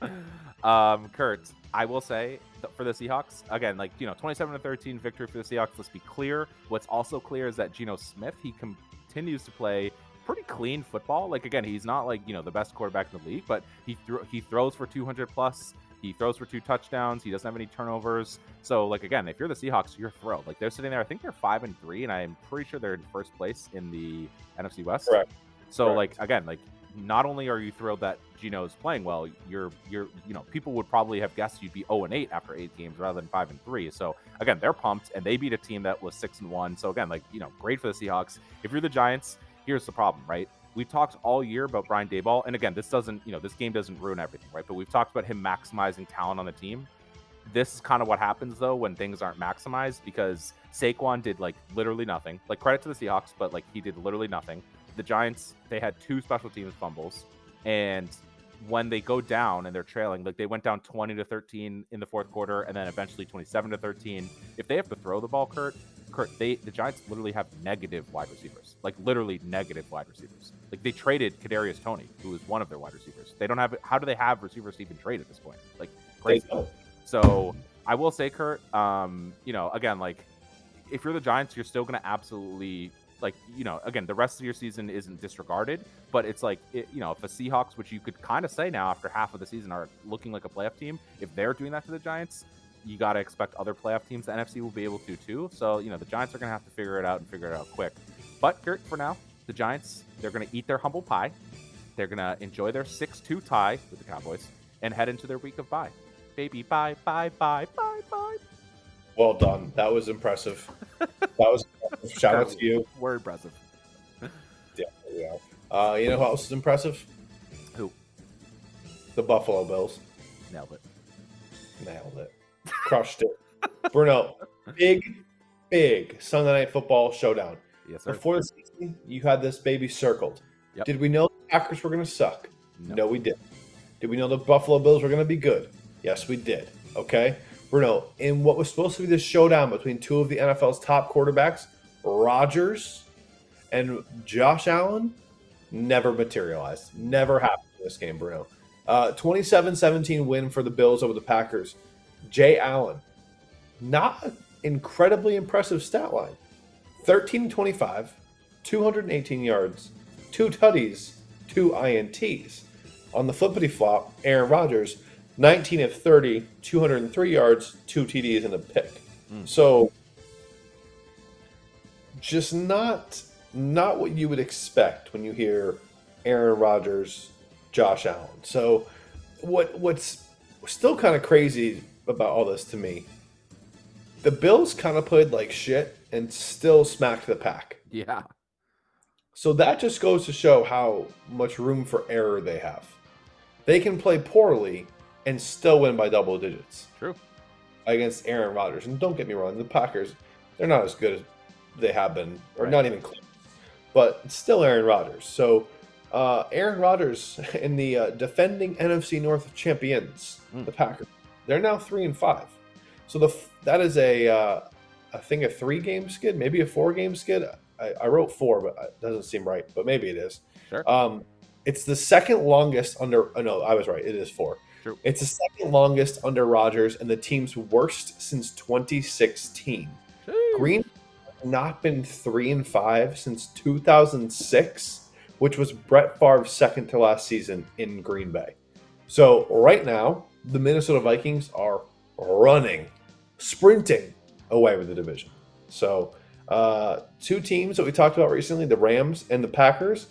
doesn't. um, Kurt, I will say for the Seahawks again, like you know, 27 to 13 victory for the Seahawks. Let's be clear. What's also clear is that Geno Smith he continues to play pretty clean football. Like again, he's not like you know the best quarterback in the league, but he thro- he throws for 200 plus. He throws for two touchdowns. He doesn't have any turnovers. So like again, if you're the Seahawks, you're thrilled. Like they're sitting there. I think they're five and three, and I'm pretty sure they're in first place in the NFC West. Correct. So Correct. like again, like not only are you thrilled that Geno is playing well, you're you're you know people would probably have guessed you'd be 0 and 8 after eight games rather than five and three. So again, they're pumped and they beat a team that was six and one. So again, like you know, great for the Seahawks. If you're the Giants, here's the problem, right? We've talked all year about Brian Daboll, and again, this doesn't you know this game doesn't ruin everything, right? But we've talked about him maximizing talent on the team. This is kind of what happens though when things aren't maximized because Saquon did like literally nothing. Like credit to the Seahawks, but like he did literally nothing the Giants they had two special teams fumbles, and when they go down and they're trailing, like they went down 20 to 13 in the fourth quarter, and then eventually 27 to 13. If they have to throw the ball, Kurt, Kurt, they the Giants literally have negative wide receivers, like literally negative wide receivers. Like they traded Kadarius Toney, who was one of their wide receivers. They don't have. How do they have receivers to even trade at this point? Like crazy. So I will say, Kurt, um, you know, again, like if you're the Giants, you're still going to absolutely like, you know, again, the rest of your season isn't disregarded, but it's like, it, you know, if the Seahawks, which you could kind of say now after half of the season are looking like a playoff team, if they're doing that to the Giants, you got to expect other playoff teams. The NFC will be able to too. So, you know, the Giants are going to have to figure it out and figure it out quick. But Kurt, for now, the Giants, they're going to eat their humble pie. They're going to enjoy their 6 2 tie with the Cowboys and head into their week of bye. Baby, bye, bye, bye, bye, bye. Well done. That was impressive. That was. shout out to you. We're impressive. Yeah, yeah. Uh, you know who else is impressive? Who? The Buffalo Bills. Nailed it. Nailed it. Crushed it. Bruno, big, big Sunday night football showdown. Yes, sir. Before the season, you had this baby circled. Yep. Did we know the Packers were going to suck? No. No. we didn't. Did we know the Buffalo Bills were going to be good? Yes, we did. Okay. Bruno, in what was supposed to be the showdown between two of the NFL's top quarterbacks, Rodgers and Josh Allen, never materialized. Never happened in this game, Bruno. Uh, 27-17 win for the Bills over the Packers. Jay Allen, not an incredibly impressive stat line. 13 25, 218 yards, two tutties, two INTs. On the flippity flop, Aaron Rodgers, 19 of 30, 203 yards, two TDs, and a pick. Mm. So, just not not what you would expect when you hear Aaron Rodgers, Josh Allen. So, what what's still kind of crazy about all this to me, the Bills kind of played like shit and still smacked the pack. Yeah. So that just goes to show how much room for error they have. They can play poorly and still win by double digits True. against Aaron Rodgers. And don't get me wrong, the Packers, they're not as good as they have been, or Right. not even close. But it's still Aaron Rodgers. So uh, Aaron Rodgers and the uh, defending NFC North champions, Mm. the Packers, they're now three and five. So the that is a uh, I think a three game skid, maybe a four game skid. I, I wrote four, but it doesn't seem right. But maybe it is. Sure. Um, it's the second longest under. Oh, no, I was right. It is four. True. It's the second longest under Rodgers and the team's worst since 2016. Green has not been three and five since 2006, which was Brett Favre's second to last season in Green Bay. So right now, the Minnesota Vikings are running, sprinting away with the division. So uh, two teams that we talked about recently, the Rams and the Packers.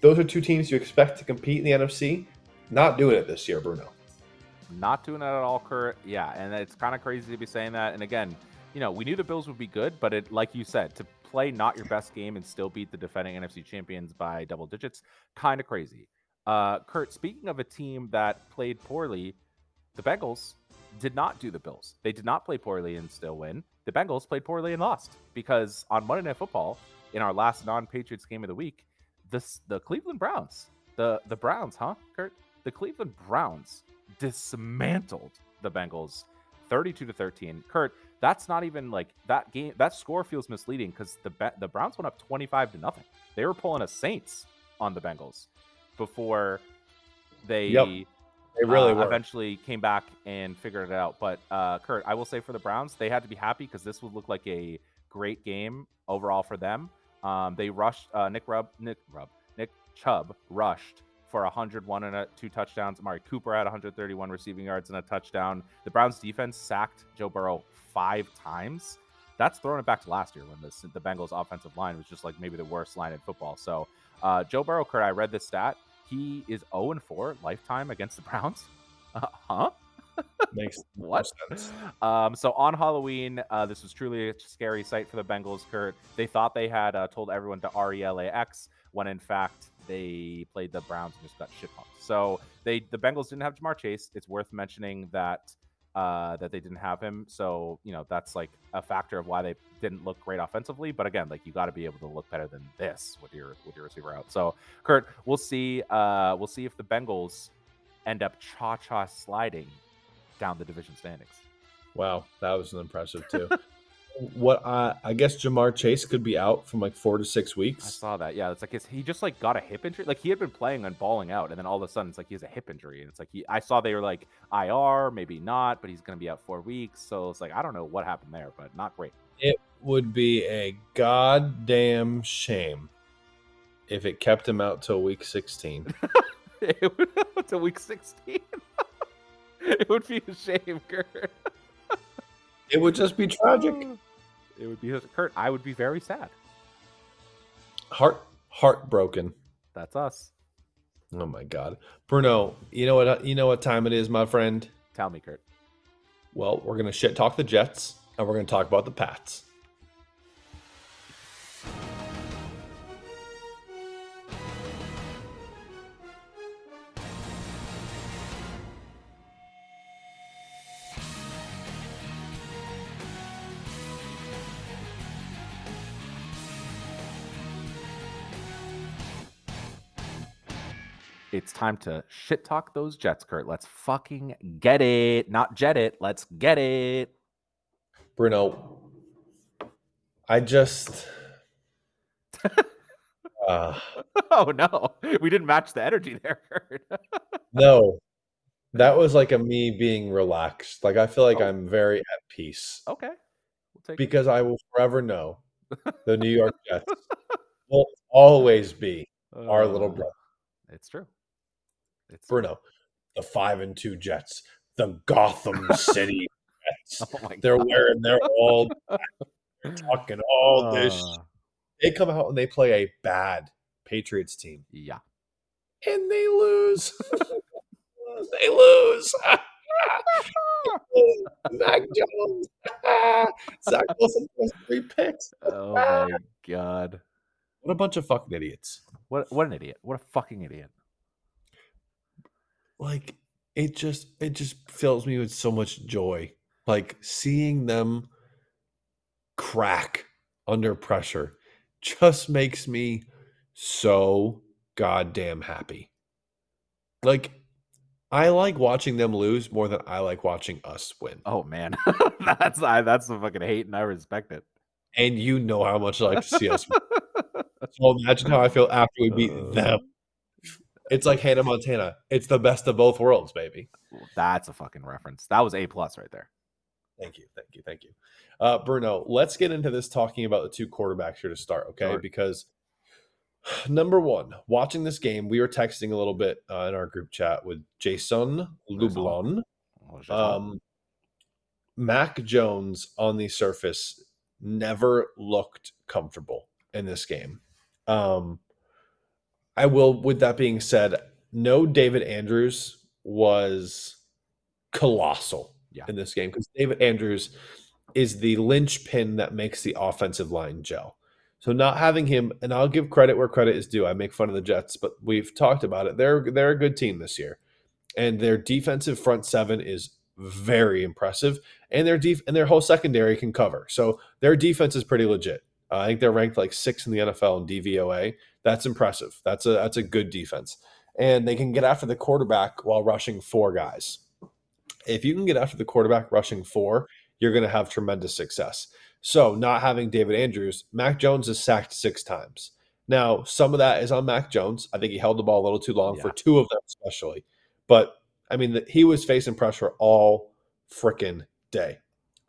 Those are two teams you expect to compete in the NFC. Not doing it this year, Bruno. Not doing that at all, Kurt. Yeah, and it's kind of crazy to be saying that. And again, you know, we knew the Bills would be good, but it, like you said, to play not your best game and still beat the defending NFC champions by double digits, kind of crazy. Uh, Kurt, speaking of a team that played poorly, the Bengals did not do the Bills. They did not play poorly and still win. The Bengals played poorly and lost because on Monday Night Football, in our last non-Patriots game of the week, this the Cleveland Browns, the the Browns, huh, Kurt? The Cleveland Browns dismantled the Bengals 32 to 13. Kurt, that's not even like that game that score feels misleading because the the Browns went up 25 to nothing. They were pulling a Saints on the Bengals before they Yep. They really uh, eventually came back and figured it out. But uh, Kurt, I will say for the Browns, they had to be happy because this would look like a great game overall for them. Um, they rushed uh, Nick Rub, Nick Rub, Nick Chubb rushed for 101 and a, two touchdowns. Amari Cooper had 131 receiving yards and a touchdown. The Browns defense sacked Joe Burrow five times. That's throwing it back to last year when the, the Bengals offensive line was just like maybe the worst line in football. So uh, Joe Burrow, Kurt, I read this stat. He is 0 and 4 lifetime against the Browns. Uh, huh? Makes What? sense. Um, so on Halloween, uh, this was truly a scary sight for the Bengals. Kurt, they thought they had uh, told everyone to RELAX when in fact they played the Browns and just got shit pumped. So they the Bengals didn't have Ja'Marr Chase. It's worth mentioning that uh, that they didn't have him. So you know that's like a factor of why they didn't look great offensively. But again, like you got to be able to look better than this with your with your receiver out. So Kurt, we'll see. Uh, we'll see if the Bengals end up cha cha sliding down the division standings. Wow, that was an impressive too. what I I guess Ja'Marr Chase could be out from like four to six weeks. I saw that. Yeah, it's like his, he just like got a hip injury. Like he had been playing and balling out, and then all of a sudden it's like he has a hip injury, and it's like he. I saw they were like IR, maybe not, but he's gonna be out four weeks. So it's like I don't know what happened there, but not great. It would be a goddamn shame if it kept him out till week sixteen. it would to week sixteen. it would be a shame, Kurt. It would just be tragic. Oh, It would be Kurt. I would be very sad. Heart heartbroken. That's us. Oh my god, Bruno. You know what? You know what time it is, my friend. Tell me, Kurt. Well, we're gonna shit talk the Jets, and we're gonna talk about the Pats. It's time to shit talk those Jets, Kurt. Let's fucking get it. Not jet it. Let's get it. Bruno, I just. uh, Oh no, we didn't match the energy there, Kurt. no, that was like a me being relaxed. Like I feel like Oh. I'm very at peace okay, we'll take. because I will forever know the New York Jets will always be our little Uh, brother. It's true. It's Bruno, the five and two Jets, the Gotham City Jets. Oh they're God. wearing their all talking all this. Uh, They come out and they play a bad Patriots team. yeah. And they lose. they lose. Mac Jones. Zach Wilson has three picks. Oh my god. What a bunch of fucking idiots. What what an idiot. What a fucking idiot. Like it just it just fills me with so much joy. Like seeing them crack under pressure just makes me so goddamn happy. Like I like watching them lose more than I like watching us win. Oh man. that's I that's the fucking hate and I respect it. And you know how much I like to see us win. So imagine how I feel after we beat Uh. them. It's like Hannah Montana. It's the best of both worlds, baby. That's a fucking reference. That was A plus right there. Thank you, thank you, thank you. Uh, Bruno, let's get into this talking about the two quarterbacks here to start, okay? Sure. Because number one, watching this game, we were texting a little bit uh, in our group chat with Jason Lublon. Um, Mac Jones on the surface never looked comfortable in this game. Um, I will, with that being said, no David Andrews was colossal Yeah. in this game because David Andrews is the linchpin that makes the offensive line gel. So not having him, and I'll give credit where credit is due. I make fun of the Jets, but we've talked about it. They're they're a good team this year, and their defensive front seven is very impressive, and their def- and their whole secondary can cover. So their defense is pretty legit. Uh, I think they're ranked like six in the NFL in DVOA. That's impressive. That's a that's a good defense, and they can get after the quarterback while rushing four guys. If you can get after the quarterback rushing four, you're going to have tremendous success. So, not having David Andrews, Mac Jones is sacked six times. Now, some of that is on Mac Jones. I think he held the ball a little too long for two of them, especially. But I mean, the, he was facing pressure all freaking day.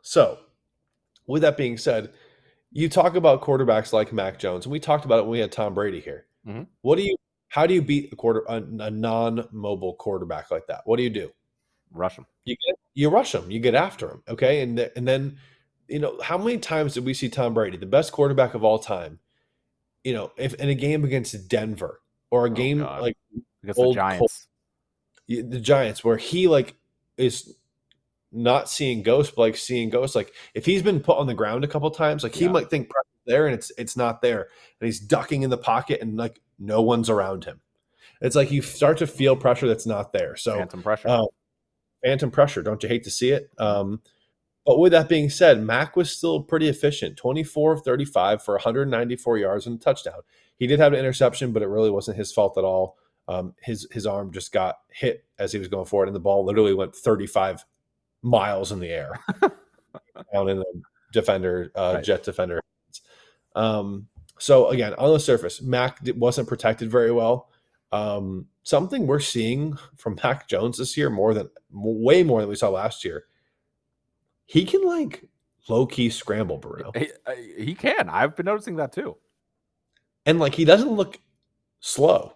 So, with that being said, you talk about quarterbacks like Mac Jones, and we talked about it when we had Tom Brady here. Mhm. What do you? How do you beat a quarter a, a non-mobile quarterback like that? What do you do? Rush him. you get you rush him, you get after him, okay, and th- and then you know how many times did we see Tom Brady, the best quarterback of all time, you know, if in a game against Denver or a Oh, game God. like Against the Old Col- Giants. y- the Giants, where he like is not seeing ghosts, but like seeing ghosts. Like if he's been put on the ground a couple times, like he Yeah. might think there and it's it's not there, and he's ducking in the pocket and like no one's around him. It's like you start to feel pressure that's not there. So Phantom pressure. uh, phantom pressure. Don't you hate to see it? Um, but with that being said, Mac was still pretty efficient 24 of 35 for 194 yards and a touchdown. He did have an interception, but it really wasn't his fault at all. Um, his his arm just got hit as he was going forward, and the ball literally went 35 miles in the air down in the defender, uh, Right. jet defender. Um, so again, on the surface, Mac wasn't protected very well. Um, something we're seeing from Mac Jones this year more than way more than we saw last year. He can like low key scramble, Bruno, he, uh, he can. I've been noticing that too. and like he doesn't look slow.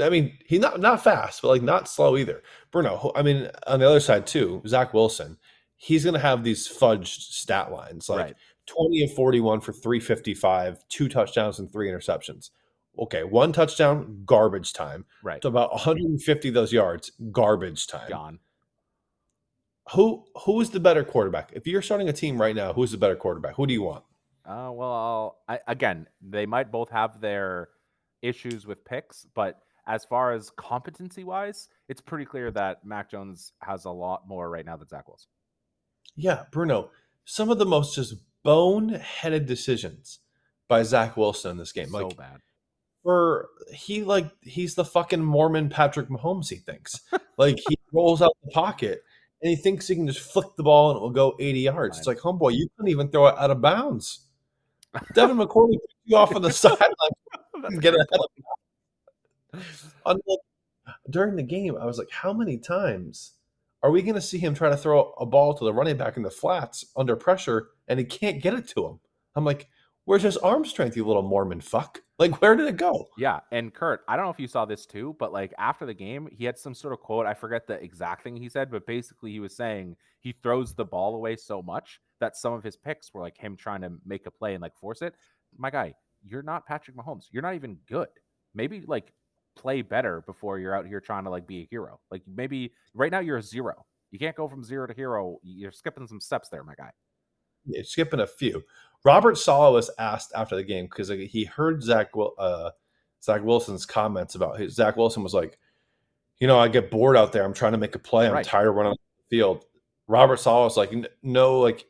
I mean, he's not not fast, but like not slow either. Bruno, I mean, on the other side too, Zach Wilson, he's gonna have these fudged stat lines like right. 20 of 41 for 355, two touchdowns and three interceptions. Okay, one touchdown, garbage time. Right. So about 150 of those yards, garbage time. Gone. Who who is the better quarterback? If you're starting a team right now, who's the better quarterback? Who do you want? Uh, well, I'll, I, again, they might both have their issues with picks, but as far as competency wise, it's pretty clear that Mac Jones has a lot more right now than Zach Wilson. Yeah, Bruno. Some of the most just bone-headed decisions by Zach Wilson in this game. so Like bad. for he like he's the fucking Mormon Patrick Mahomes. He thinks like he rolls out the pocket and he thinks he can just flick the ball and it will go 80 yards. It's like, homeboy, you couldn't even throw it out of bounds. Devin McCourty took you off on the sideline and get ahead of during the game. I was like, how many times are we going to see him try to throw a ball to the running back in the flats under pressure and he can't get it to him? I'm like, where's his arm strength, you little Mormon fuck? Like, where did it go? Yeah, and Kurt, I don't know if you saw this too, but like after the game, he had some sort of quote. I forget the exact thing he said, but basically he was saying he throws the ball away so much that some of his picks were like him trying to make a play and like force it. My guy, you're not Patrick Mahomes. You're not even good. Maybe like play better before you're out here trying to like be a hero. Like maybe right now you're a zero. You can't go from zero to hero. You're skipping some steps there, my guy. Yeah, skipping a few. Robert Saleh was asked after the game because he heard Zach uh, Zach Wilson's comments about his. Zach Wilson was like, you know, I get bored out there. I'm trying to make a play. I'm Right. tired of running on the field. Robert Saleh was like, no, like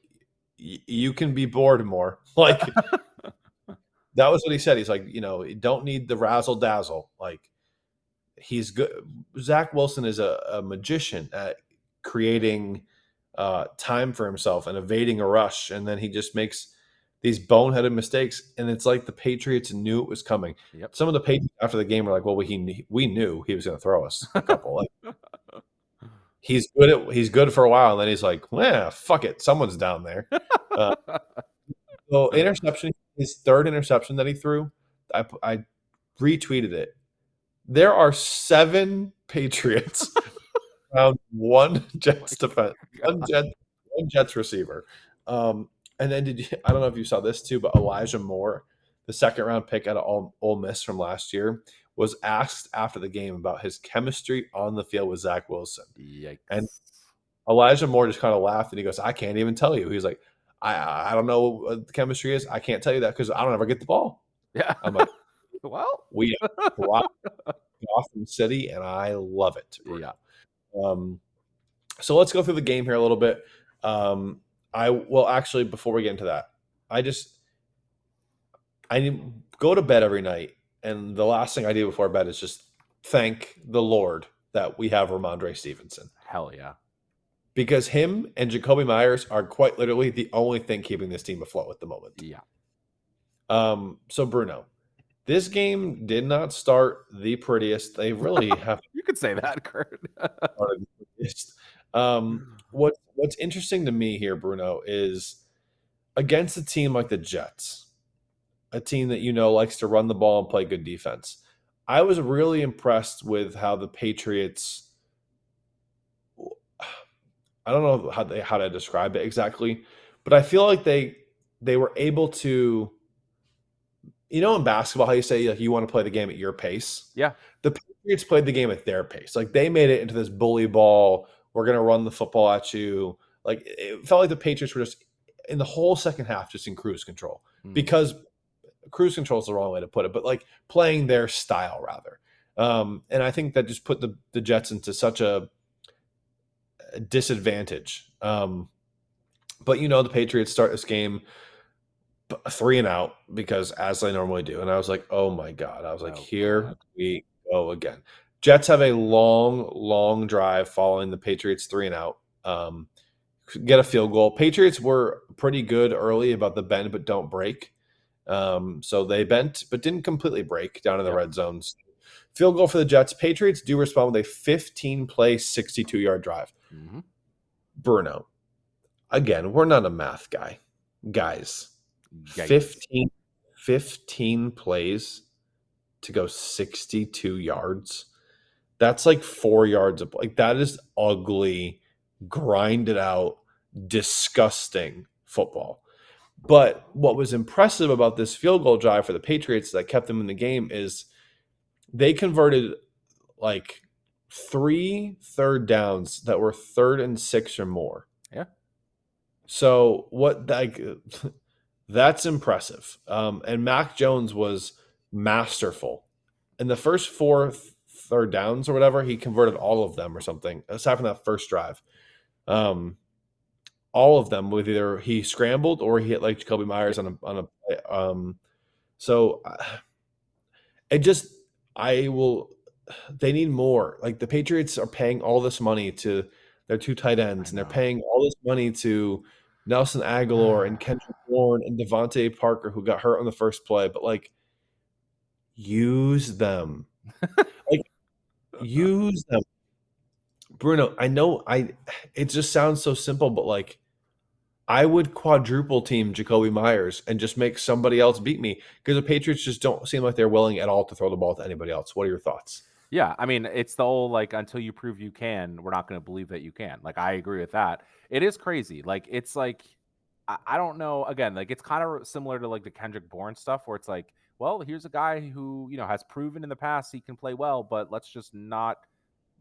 y- you can be bored more. Like that was what he said. He's like, you know, you don't need the razzle dazzle. Like he's good. Zach Wilson is a, a magician at creating uh, time for himself and evading a rush, and then he just makes these boneheaded mistakes, and it's like the Patriots knew it was coming. Yep. Some of the Patriots after the game were like, "Well, we he, we knew he was going to throw us a couple. like, he's good at he's good for a while, and then he's like, "Well, fuck it, someone's down there." Uh, so interception, his third interception that he threw, I I retweeted it. There are seven Patriots around one Jets defense, one Jet, one Jets receiver. Um, and then did you, I don't know if you saw this too, but Elijah Moore, the second round pick out of Ole, Ole Miss from last year, was asked after the game about his chemistry on the field with Zach Wilson. Yikes. And- Elijah Moore just kind of laughed and he goes, "I can't even tell you." He's like, "I I don't know what the chemistry is. I can't tell you that because I don't ever get the ball." yeah. I'm like, well, "We rock Gotham City, and I love it." yeah. Um, so let's go through the game here a little bit. Um, I well, actually, before we get into that, I just I go to bed every night, and the last thing I do before bed is just thank the Lord that we have Rhamondre Stevenson Hell yeah. because him and Jakobi Meyers are quite literally the only thing keeping this team afloat at the moment. Yeah. Um, so Bruno, this game did not start the prettiest. They really have You could say that, Kurt. Um, what what's interesting to me here, Bruno, is against a team like the Jets, a team that you know likes to run the ball and play good defense. I was really impressed with how the Patriots. I don't know how they how to describe it exactly, but I feel like they they were able to. You know, in basketball, how you say like you want to play the game at your pace. Yeah. the Patriots played the game at their pace. Like they made it into this bully ball. We're gonna run the football at you. Like it felt like the Patriots were just in the whole second half just in cruise control Hmm. because cruise control is the wrong way to put it, but like playing their style rather. Um, and I think that just put the, the Jets into such a, a disadvantage. Um, but you know, the Patriots start this game three and out because as I normally do. And I was like, oh my God. I was like, Oh, here God. we go again. Jets have a long, long drive following the Patriots three and out. Um, get a field goal. Patriots were pretty good early about the bend but don't break. Um, so they bent but didn't completely break down in the red zones. Field goal for the Jets. Patriots do respond with a 15 play, 62 yard drive. Mhm. Bruno, again, we're not a math guy. Guys, Yikes. 15, 15 plays to go 62 yards. That's like four yards of like that is ugly, grinded out, disgusting football. But what was impressive about this field goal drive for the Patriots that kept them in the game is they converted like three third downs that were third and six or more. Yeah. So what like that's impressive. Um, and Mac Jones was masterful. In the first four th- third downs or whatever, he converted all of them or something, aside from that first drive. Um, all of them with either he scrambled or he hit like Jakobi Meyers on a on a. Um, so uh, it just I will. They need more. Like the Patriots are paying all this money to their two tight ends, and they're paying all this money to Nelson Agholor and Kendrick Bourne and DeVante Parker, who got hurt on the first play. But like, use them. like, use them. Bruno, I know I. It just sounds so simple, but like, I would quadruple team Jakobi Meyers and just make somebody else beat me because the Patriots just don't seem like they're willing at all to throw the ball to anybody else. What are your thoughts? Yeah, I mean, it's the whole like until you prove you can, we're not going to believe that you can. Like, I agree with that. It is crazy. Like, it's like I, I don't know. Again, like it's kind of similar to like the Kendrick Bourne stuff, where it's like, well, here's a guy who you know has proven in the past he can play well, but let's just not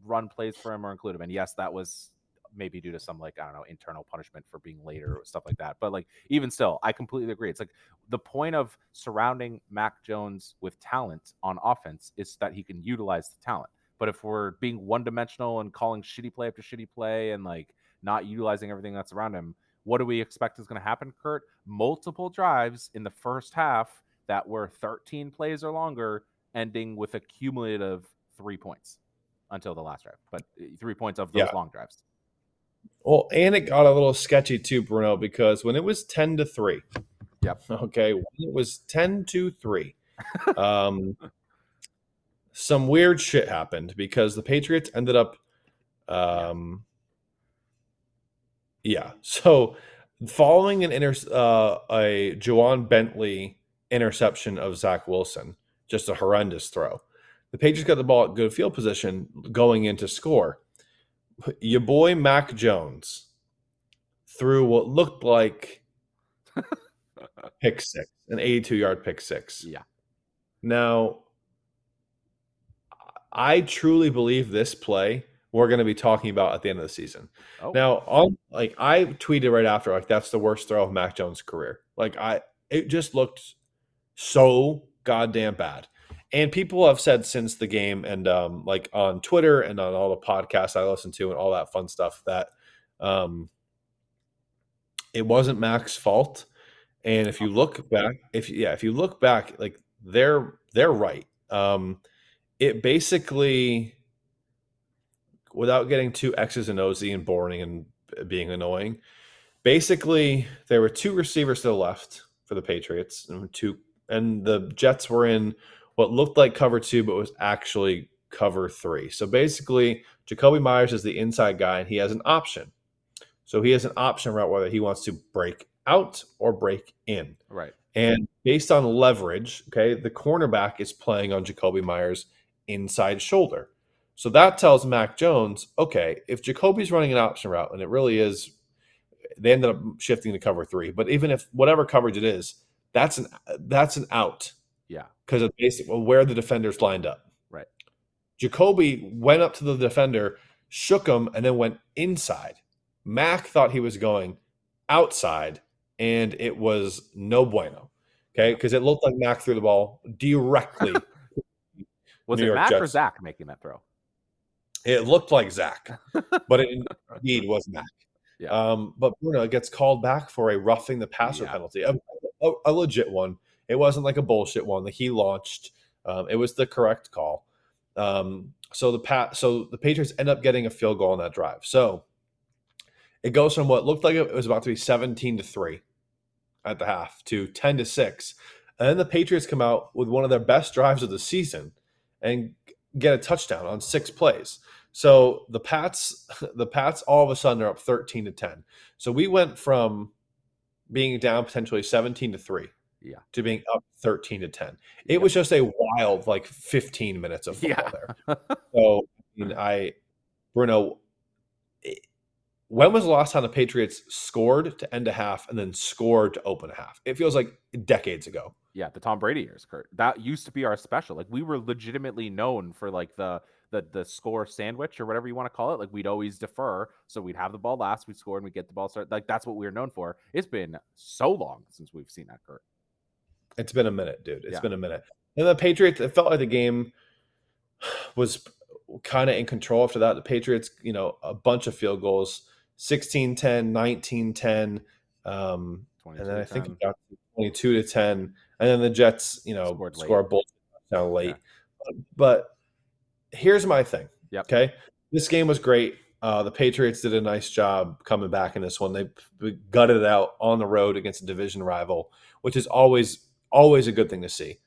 run plays for him or include him. And yes, that was maybe due to some like I don't know internal punishment for being later or stuff like that. But like even still, I completely agree. It's like the point of surrounding Mac Jones with talent on offense is that he can utilize the talent. But if we're being one dimensional and calling shitty play after shitty play and like not utilizing everything that's around him, what do we expect is going to happen, Kurt? Multiple drives in the first half that were 13 plays or longer, ending with a cumulative three points until the last drive, but uh, three points of those Yeah. long drives. Well, and it got a little sketchy too, Bruno, because when it was 10 to 3, Yep. Okay. it was 10 to 3. Um, some weird shit happened because the Patriots ended up. Um, yeah. So following an inter- uh, a Ja'Whaun Bentley interception of Zach Wilson, just a horrendous throw. The Patriots got the ball at good field position going into score. Your boy Mac Jones threw what looked like pick six, an 82 yard pick six. Yeah. Now, I truly believe this play we're going to be talking about at the end of the season. Oh, Now, on like I tweeted right after, like that's the worst throw of Mac Jones' career. Like I, it just looked so goddamn bad. And people have said since the game, and um, like on Twitter and on all the podcasts I listen to and all that fun stuff, that um, it wasn't Mac's fault. And if you look back, if yeah, if you look back, like they're they're right. Um, it basically, without getting too X's and O's and boring and being annoying, basically there were two receivers to the left for the Patriots, and two, and the Jets were in what looked like cover two, but was actually cover three. So basically, Jakobi Meyers is the inside guy, and he has an option. So he has an option route whether he wants to break out or break in. right. And based on leverage, okay, the cornerback is playing on Jakobi Meyers' inside shoulder. So that tells Mac Jones, okay, if Jakobi's running an option route, and it really is, they ended up shifting to cover three. But even if whatever coverage it is, that's an that's an out Yeah. because of basically where the defenders lined up. Right. Jakobi went up to the defender, shook him, and then went inside. Mac thought he was going outside, and it was no bueno. Okay, because it looked like Mac threw the ball directly. Was New it York Mac or Zach making that throw? it looked like Zach, but it indeed was Mac. Yeah. Um, but Bruno gets called back for a roughing the passer Yeah. penalty, a, a, a legit one. It wasn't like a bullshit one that he launched. Um, it was the correct call. Um, so the pat, so the Patriots end up getting a field goal on that drive. So it goes from what looked like it was about to be seventeen to three at the half to ten to six, and then the Patriots come out with one of their best drives of the season and get a touchdown on six plays. So the Pats, the Pats, all of a sudden are up thirteen to ten. So we went from being down potentially seventeen to three, Yeah. to being up thirteen to ten. It Yep. was just a wild like fifteen minutes of football Yeah. there. So I, mean, I Bruno, when was the last time the Patriots scored to end a half and then scored to open a half? It feels like decades ago. Yeah, the Tom Brady years, Kurt. That used to be our special. Like we were legitimately known for like the the the score sandwich or whatever you want to call it. Like we'd always defer, so we'd have the ball last, we'd score, and we would get the ball started. Like that's what we were known for. It's been so long since we've seen that, Kurt. It's been a minute, dude. It's Yeah. been a minute. And the Patriots, it felt like the game was kind of in control after that. The Patriots, you know, a bunch of field goals 16 10, 19 10. Um, and then I think 10. it got 22 to 10. And then the Jets, you know, Scored late. score a bull down late. But here's my thing. Yep. Okay. This game was great. Uh, the Patriots did a nice job coming back in this one. They gutted it out on the road against a division rival, which is always always a good thing to see.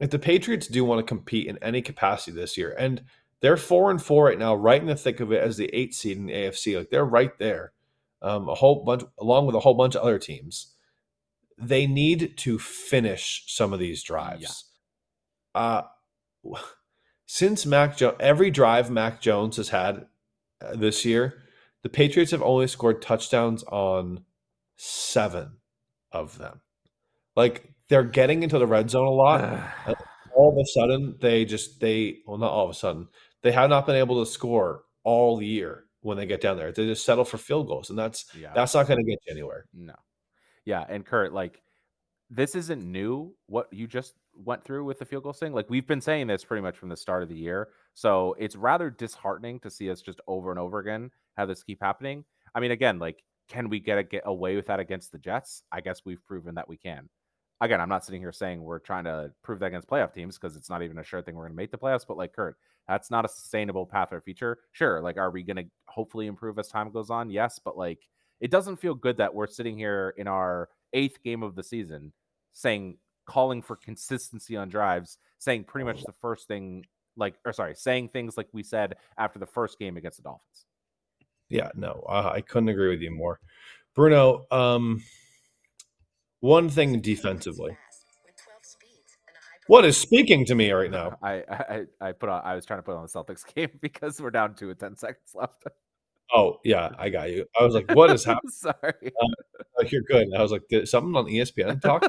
If the Patriots do want to compete in any capacity this year, and they're four and four right now, right in the thick of it as the eight seed in the AFC, like they're right there, um, a whole bunch along with a whole bunch of other teams. They need to finish some of these drives. Uh, since Mac Jones, every drive Mac Jones has had uh, this year, the Patriots have only scored touchdowns on seven of them. Like they're getting into the red zone a lot. Ah. all of a sudden, they just they well not all of a sudden they have not been able to score all year when they get down there. They just settle for field goals, and that's yeah. that's not going to get you anywhere. No. Yeah, and Kurt, like this isn't new what you just went through with the field goal thing. Like we've been saying this pretty much from the start of the year. So it's rather disheartening to see us just over and over again have this keep happening. I mean, again, like, can we get a, get away with that against the Jets? I guess we've proven that we can. Again, I'm not sitting here saying we're trying to prove that against playoff teams because it's not even a sure thing we're going to make the playoffs. But like Kurt, that's not a sustainable path or feature. Sure, like, are we going to hopefully improve as time goes on? Yes, but like, it doesn't feel good that we're sitting here in our eighth game of the season, saying calling for consistency on drives, saying pretty much the first thing like or sorry, saying things like we said after the first game against the Dolphins. Yeah, no, uh, I couldn't agree with you more. Bruno, um, one thing defensively. What is speaking to me right now? I I, I put on I was trying to put on the Celtics game because we're down two with 10 seconds left. Oh, yeah, I got you. I was like, what is happening? Sorry. Like, you're good. I was like, did something on ESPN talk?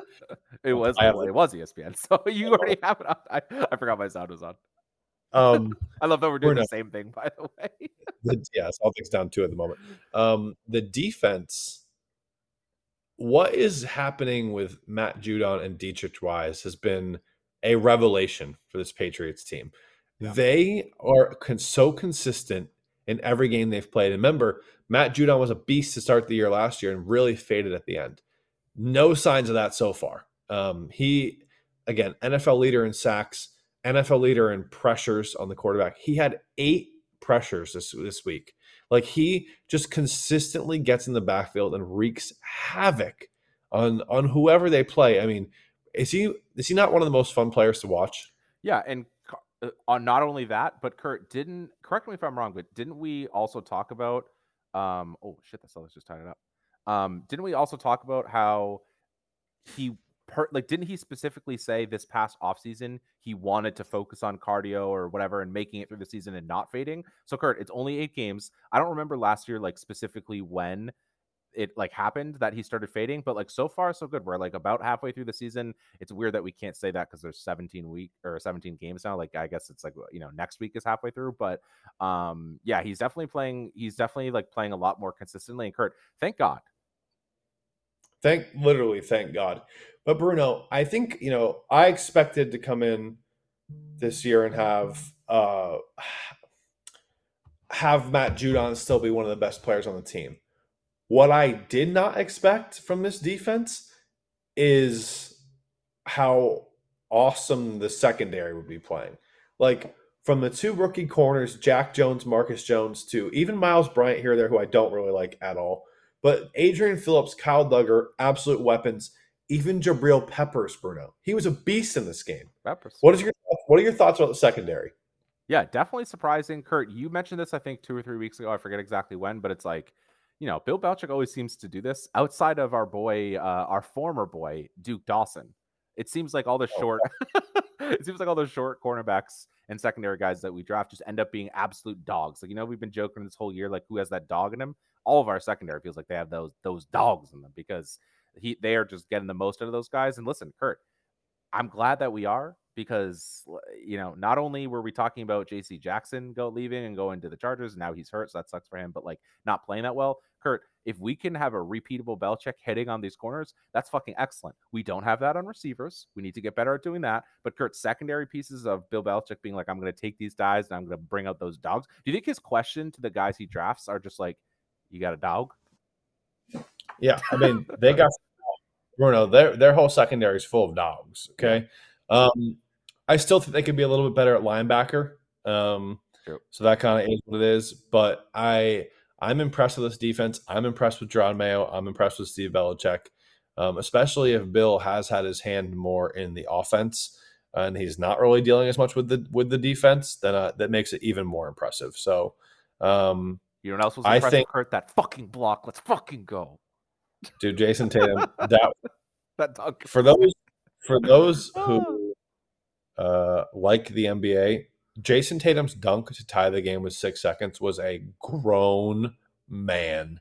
It was I have it was ESPN. So you already have it on. I, I forgot my sound was on. Um, I love that we're doing Bruno. the same thing, by the way. the, yeah, Celtics down two at the moment. Um, the defense, what is happening with Matt Judon and Deatrich Wise has been a revelation for this Patriots team. Yeah. They are con- so consistent in every game they've played. And remember, Matt Judon was a beast to start the year last year and really faded at the end. No signs of that so far. Um, he, again, NFL leader in sacks, NFL leader in pressures on the quarterback. He had eight pressures this this week. Like he just consistently gets in the backfield and wreaks havoc on on whoever they play. I mean, is he is he not one of the most fun players to watch? Yeah, and uh, on not only that, but Kurt didn't correct me if I'm wrong, but didn't we also talk about um oh shit, the Celtics just tied it up. Um didn't we also talk about how he per, like didn't he specifically say this past offseason he wanted to focus on cardio or whatever and making it through the season and not fading? So Kurt, it's only 8 games. I don't remember last year like specifically when it like happened that he started fading, but like so far so good. We're like about halfway through the season. It's weird that we can't say that because there's 17 week or 17 games now. Like I guess it's like you know next week is halfway through, but um yeah, he's definitely playing. He's definitely like playing a lot more consistently. And Kurt, thank God. Thank literally thank God. But Bruno, I think, you know, I expected to come in this year and have uh have Matt Judon still be one of the best players on the team. What I did not expect from this defense is how awesome the secondary would be playing. Like from the two rookie corners, Jack Jones, Marcus Jones, to even Myles Bryant here there, who I don't really like at all. But Adrian Phillips, Kyle Dugger, absolute weapons. Even Jabril Peppers, Bruno. He was a beast in this game. Peppers. What is your what are your thoughts about the secondary? Yeah, definitely surprising. Kurt, you mentioned this, I think, two or three weeks ago. I forget exactly when, but it's like, you know, Bill Belichick always seems to do this outside of our boy, uh, our former boy, Duke Dawson. It seems like all the Oh, short, it seems like all those short cornerbacks and secondary guys that we draft just end up being absolute dogs. Like, you know, we've been joking this whole year, like who has that dog in him? All of our secondary feels like they have those those dogs in them because he they are just getting the most out of those guys. And listen, Kurt, I'm glad that we are because you know not only were we talking about J.C. Jackson go leaving and going to the Chargers, and now he's hurt, so that sucks for him. But like not playing that well, Kurt. If we can have a repeatable Belichick hitting on these corners, that's fucking excellent. We don't have that on receivers. We need to get better at doing that. But Kurt, secondary pieces of Bill Belichick being like, I'm going to take these guys and I'm going to bring out those dogs. Do you think his question to the guys he drafts are just like, "You got a dog?" Yeah, I mean they got Bruno. Their their whole secondary is full of dogs. Okay, um, I still think they could be a little bit better at linebacker. Um, True. so that kind of is what it is. But I I'm impressed with this defense. I'm impressed with John Mayo. I'm impressed with Steve Belichick, um, especially if Bill has had his hand more in the offense and he's not really dealing as much with the with the defense. Then uh, that makes it even more impressive. So. Um, You know what else was I think- Kurt? That fucking block. Let's fucking go. dude, Jayson Tatum, that That for those for those who uh, like the NBA, Jayson Tatum's dunk to tie the game with six seconds was a grown man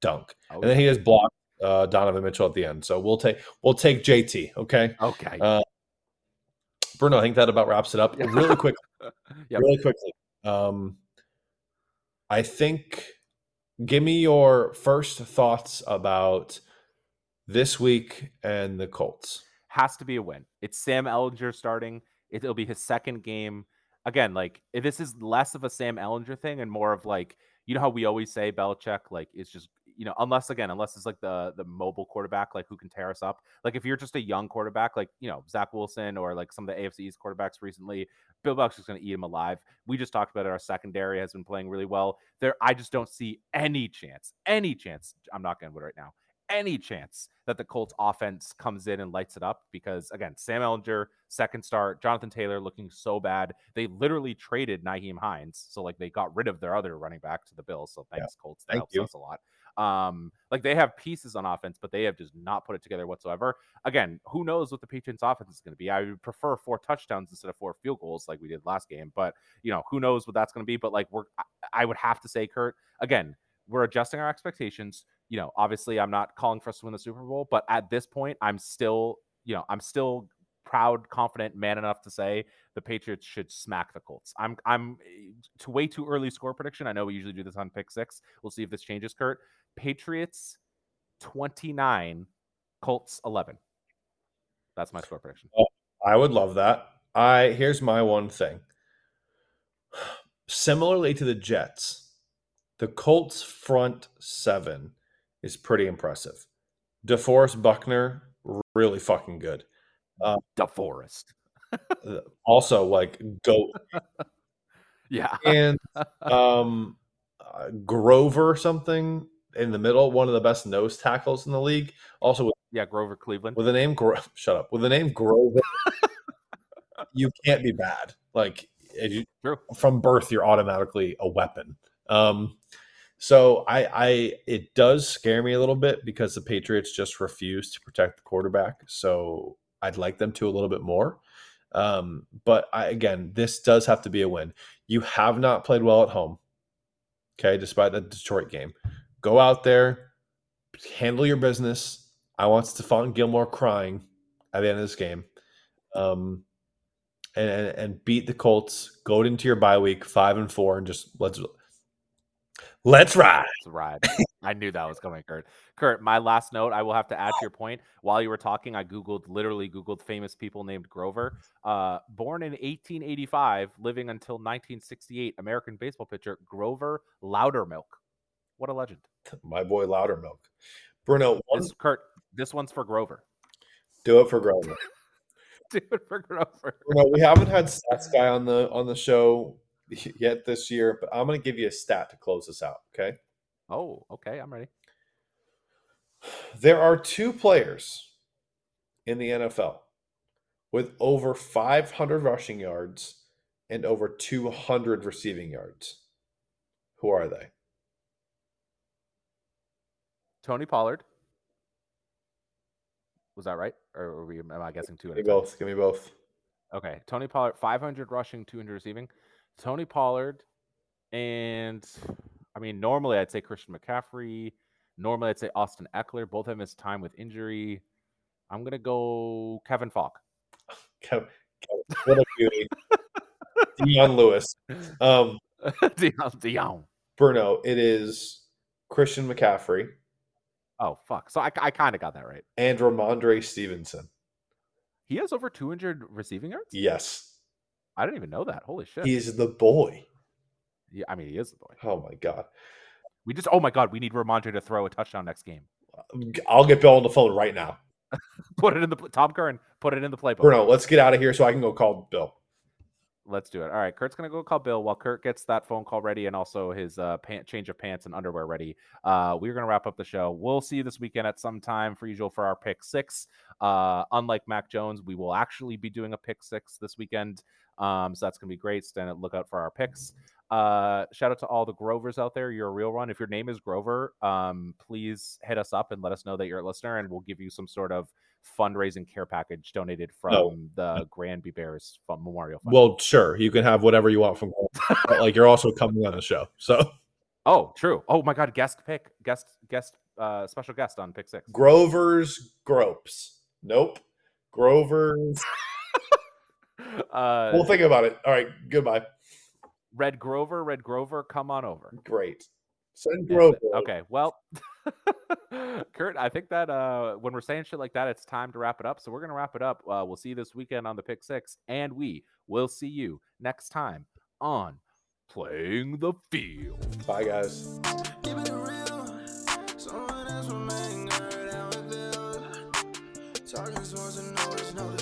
dunk, Oh, and then he just blocked uh, Donovan Mitchell at the end. So we'll take we'll take JT. Okay, okay. uh, Bruno, I think that about wraps it up. Really quick, Yep. really quickly. Um, I think. Give me your first thoughts about this week and the Colts. has to be a win. It's Sam Ehlinger starting. It'll be his second game. Again, like this is less of a Sam Ehlinger thing and more of like, you know how we always say Belichick, like it's just, you know, unless again, unless it's like the the mobile quarterback, like who can tear us up. Like if you're just a young quarterback, like you know Zach Wilson or like some of the AFC's quarterbacks recently, Bill Belichick's going to eat him alive. We just talked about it. Our secondary has been playing really well. There, I just don't see any chance, any chance. I'm not going to right now. Any chance that the Colts offense comes in and lights it up because again, Sam Ehlinger, second start, Jonathan Taylor looking so bad. They literally traded Nyheim Hines. So like they got rid of their other running back to the Bills. So thanks, Colts. That Thank helps you. us a lot. Um, like they have pieces on offense, but they have just not put it together whatsoever. Again, who knows what the Patriots offense is going to be? I would prefer four touchdowns instead of four field goals like we did last game, but you know, who knows what that's going to be. But like we're I- I would have to say, Kurt, again, we're adjusting our expectations. You know, obviously, I'm not calling for us to win the Super Bowl, but at this point, I'm still, you know, I'm still proud, confident, man enough to say the Patriots should smack the Colts. I'm, I'm eh, to way too early score prediction. I know we usually do this on pick six. We'll see if this changes, Kurt. Patriots 29, Colts 11. That's my score prediction. I would love that. I here's my one thing. Similarly to the Jets, the Colts front seven is pretty impressive. DeForest Buckner, really fucking good. DeForest. Uh, Also, like go Yeah. and um, uh, Grover something in the middle, one of the best nose tackles in the league. Also with, Yeah, Grover Cleveland. with the name Gro- shut up with the name Grover, you can't be bad. Like you, from birth, you're automatically a weapon. Um, so I, I, it does scare me a little bit because the Patriots just refuse to protect the quarterback. So I'd like them to a little bit more. Um, but I, again, this does have to be a win. You have not played well at home. Okay, despite the Detroit game, go out there, handle your business. I want Stephon Gilmore crying at the end of this game. Um, and, and and beat the Colts. Go into your bye week five and four, and just let's let's ride. A ride. I knew that was coming, Kurt. Kurt, my last note, I will have to add to your point. While you were talking, I Googled, literally Googled famous people named Grover. Uh, born in 1885, living until 1968, American baseball pitcher Grover Lowdermilk. What a legend. My boy Lowdermilk. Bruno, one, This, Kurt, this one's for Grover. do it for Grover. Do it for Grover. Bruno, we haven't had stats guy on the on the show yet this year, but I'm going to give you a stat to close this out. Okay, Oh, okay. I'm ready. there are two players in the NFL with over 500 rushing yards and over 200 receiving yards. Who are they? Tony Pollard. Was that right? Or we, am I guessing two? Give me both. Give me both. Okay, Tony Pollard, 500 rushing, 200 receiving. Tony Pollard, and I mean, normally I'd say Christian McCaffrey. Normally I'd say Austin Ekeler. Both of them have missed time with injury. I'm gonna go Kevin Faulk. Kev- Kev- what a beauty. Dion Lewis. Um, Dion, Dion. Bruno, it is Christian McCaffrey Oh fuck! So I, I kind of got that right. and Rhamondre Stevenson. He has over 200 receiving yards. Yes, I didn't even know that. Holy shit! he's the boy. yeah, I mean, he is the boy. Oh my god. We just, oh my god, we need Rhamondre to throw a touchdown next game. I'll get Bill on the phone right now. Put it in the Tom Curran. Put it in the playbook. Bruno, let's get out of here so I can go call Bill. Let's do it. All right, Kurt's gonna go call Bill while Kurt gets that phone call ready and also his uh, pant change of pants and underwear ready. Uh, we're gonna wrap up the show. We'll see you this weekend at some time for usual for our pick six. Uh, unlike Mac Jones, we will actually be doing a pick six this weekend. Um, so that's gonna be great. Stand look out for our picks. Uh, shout out to all the Grovers out there. You're a real one. If your name is Grover, um, please hit us up and let us know that you're a listener, and we'll give you some sort of fundraising care package donated from the Granby Bears Memorial Fund. Well, sure, you can have whatever you want from but, like you're also coming on the show. So Oh, true. Oh my God, guest pick, guest, guest, uh, special guest on pick six. Grover's Gropes. Nope. Grover's Uh, we'll think about it. All right. Goodbye. Red Grover, Red Grover, come on over. Great. Send Grover. Okay. Well, Kurt, I think that uh, when we're saying shit like that, it's time to wrap it up. So we're going to wrap it up. Uh, we'll see you this weekend on the Pick Six, and we will see you next time on Playing the Field. Bye, guys. Talking sports and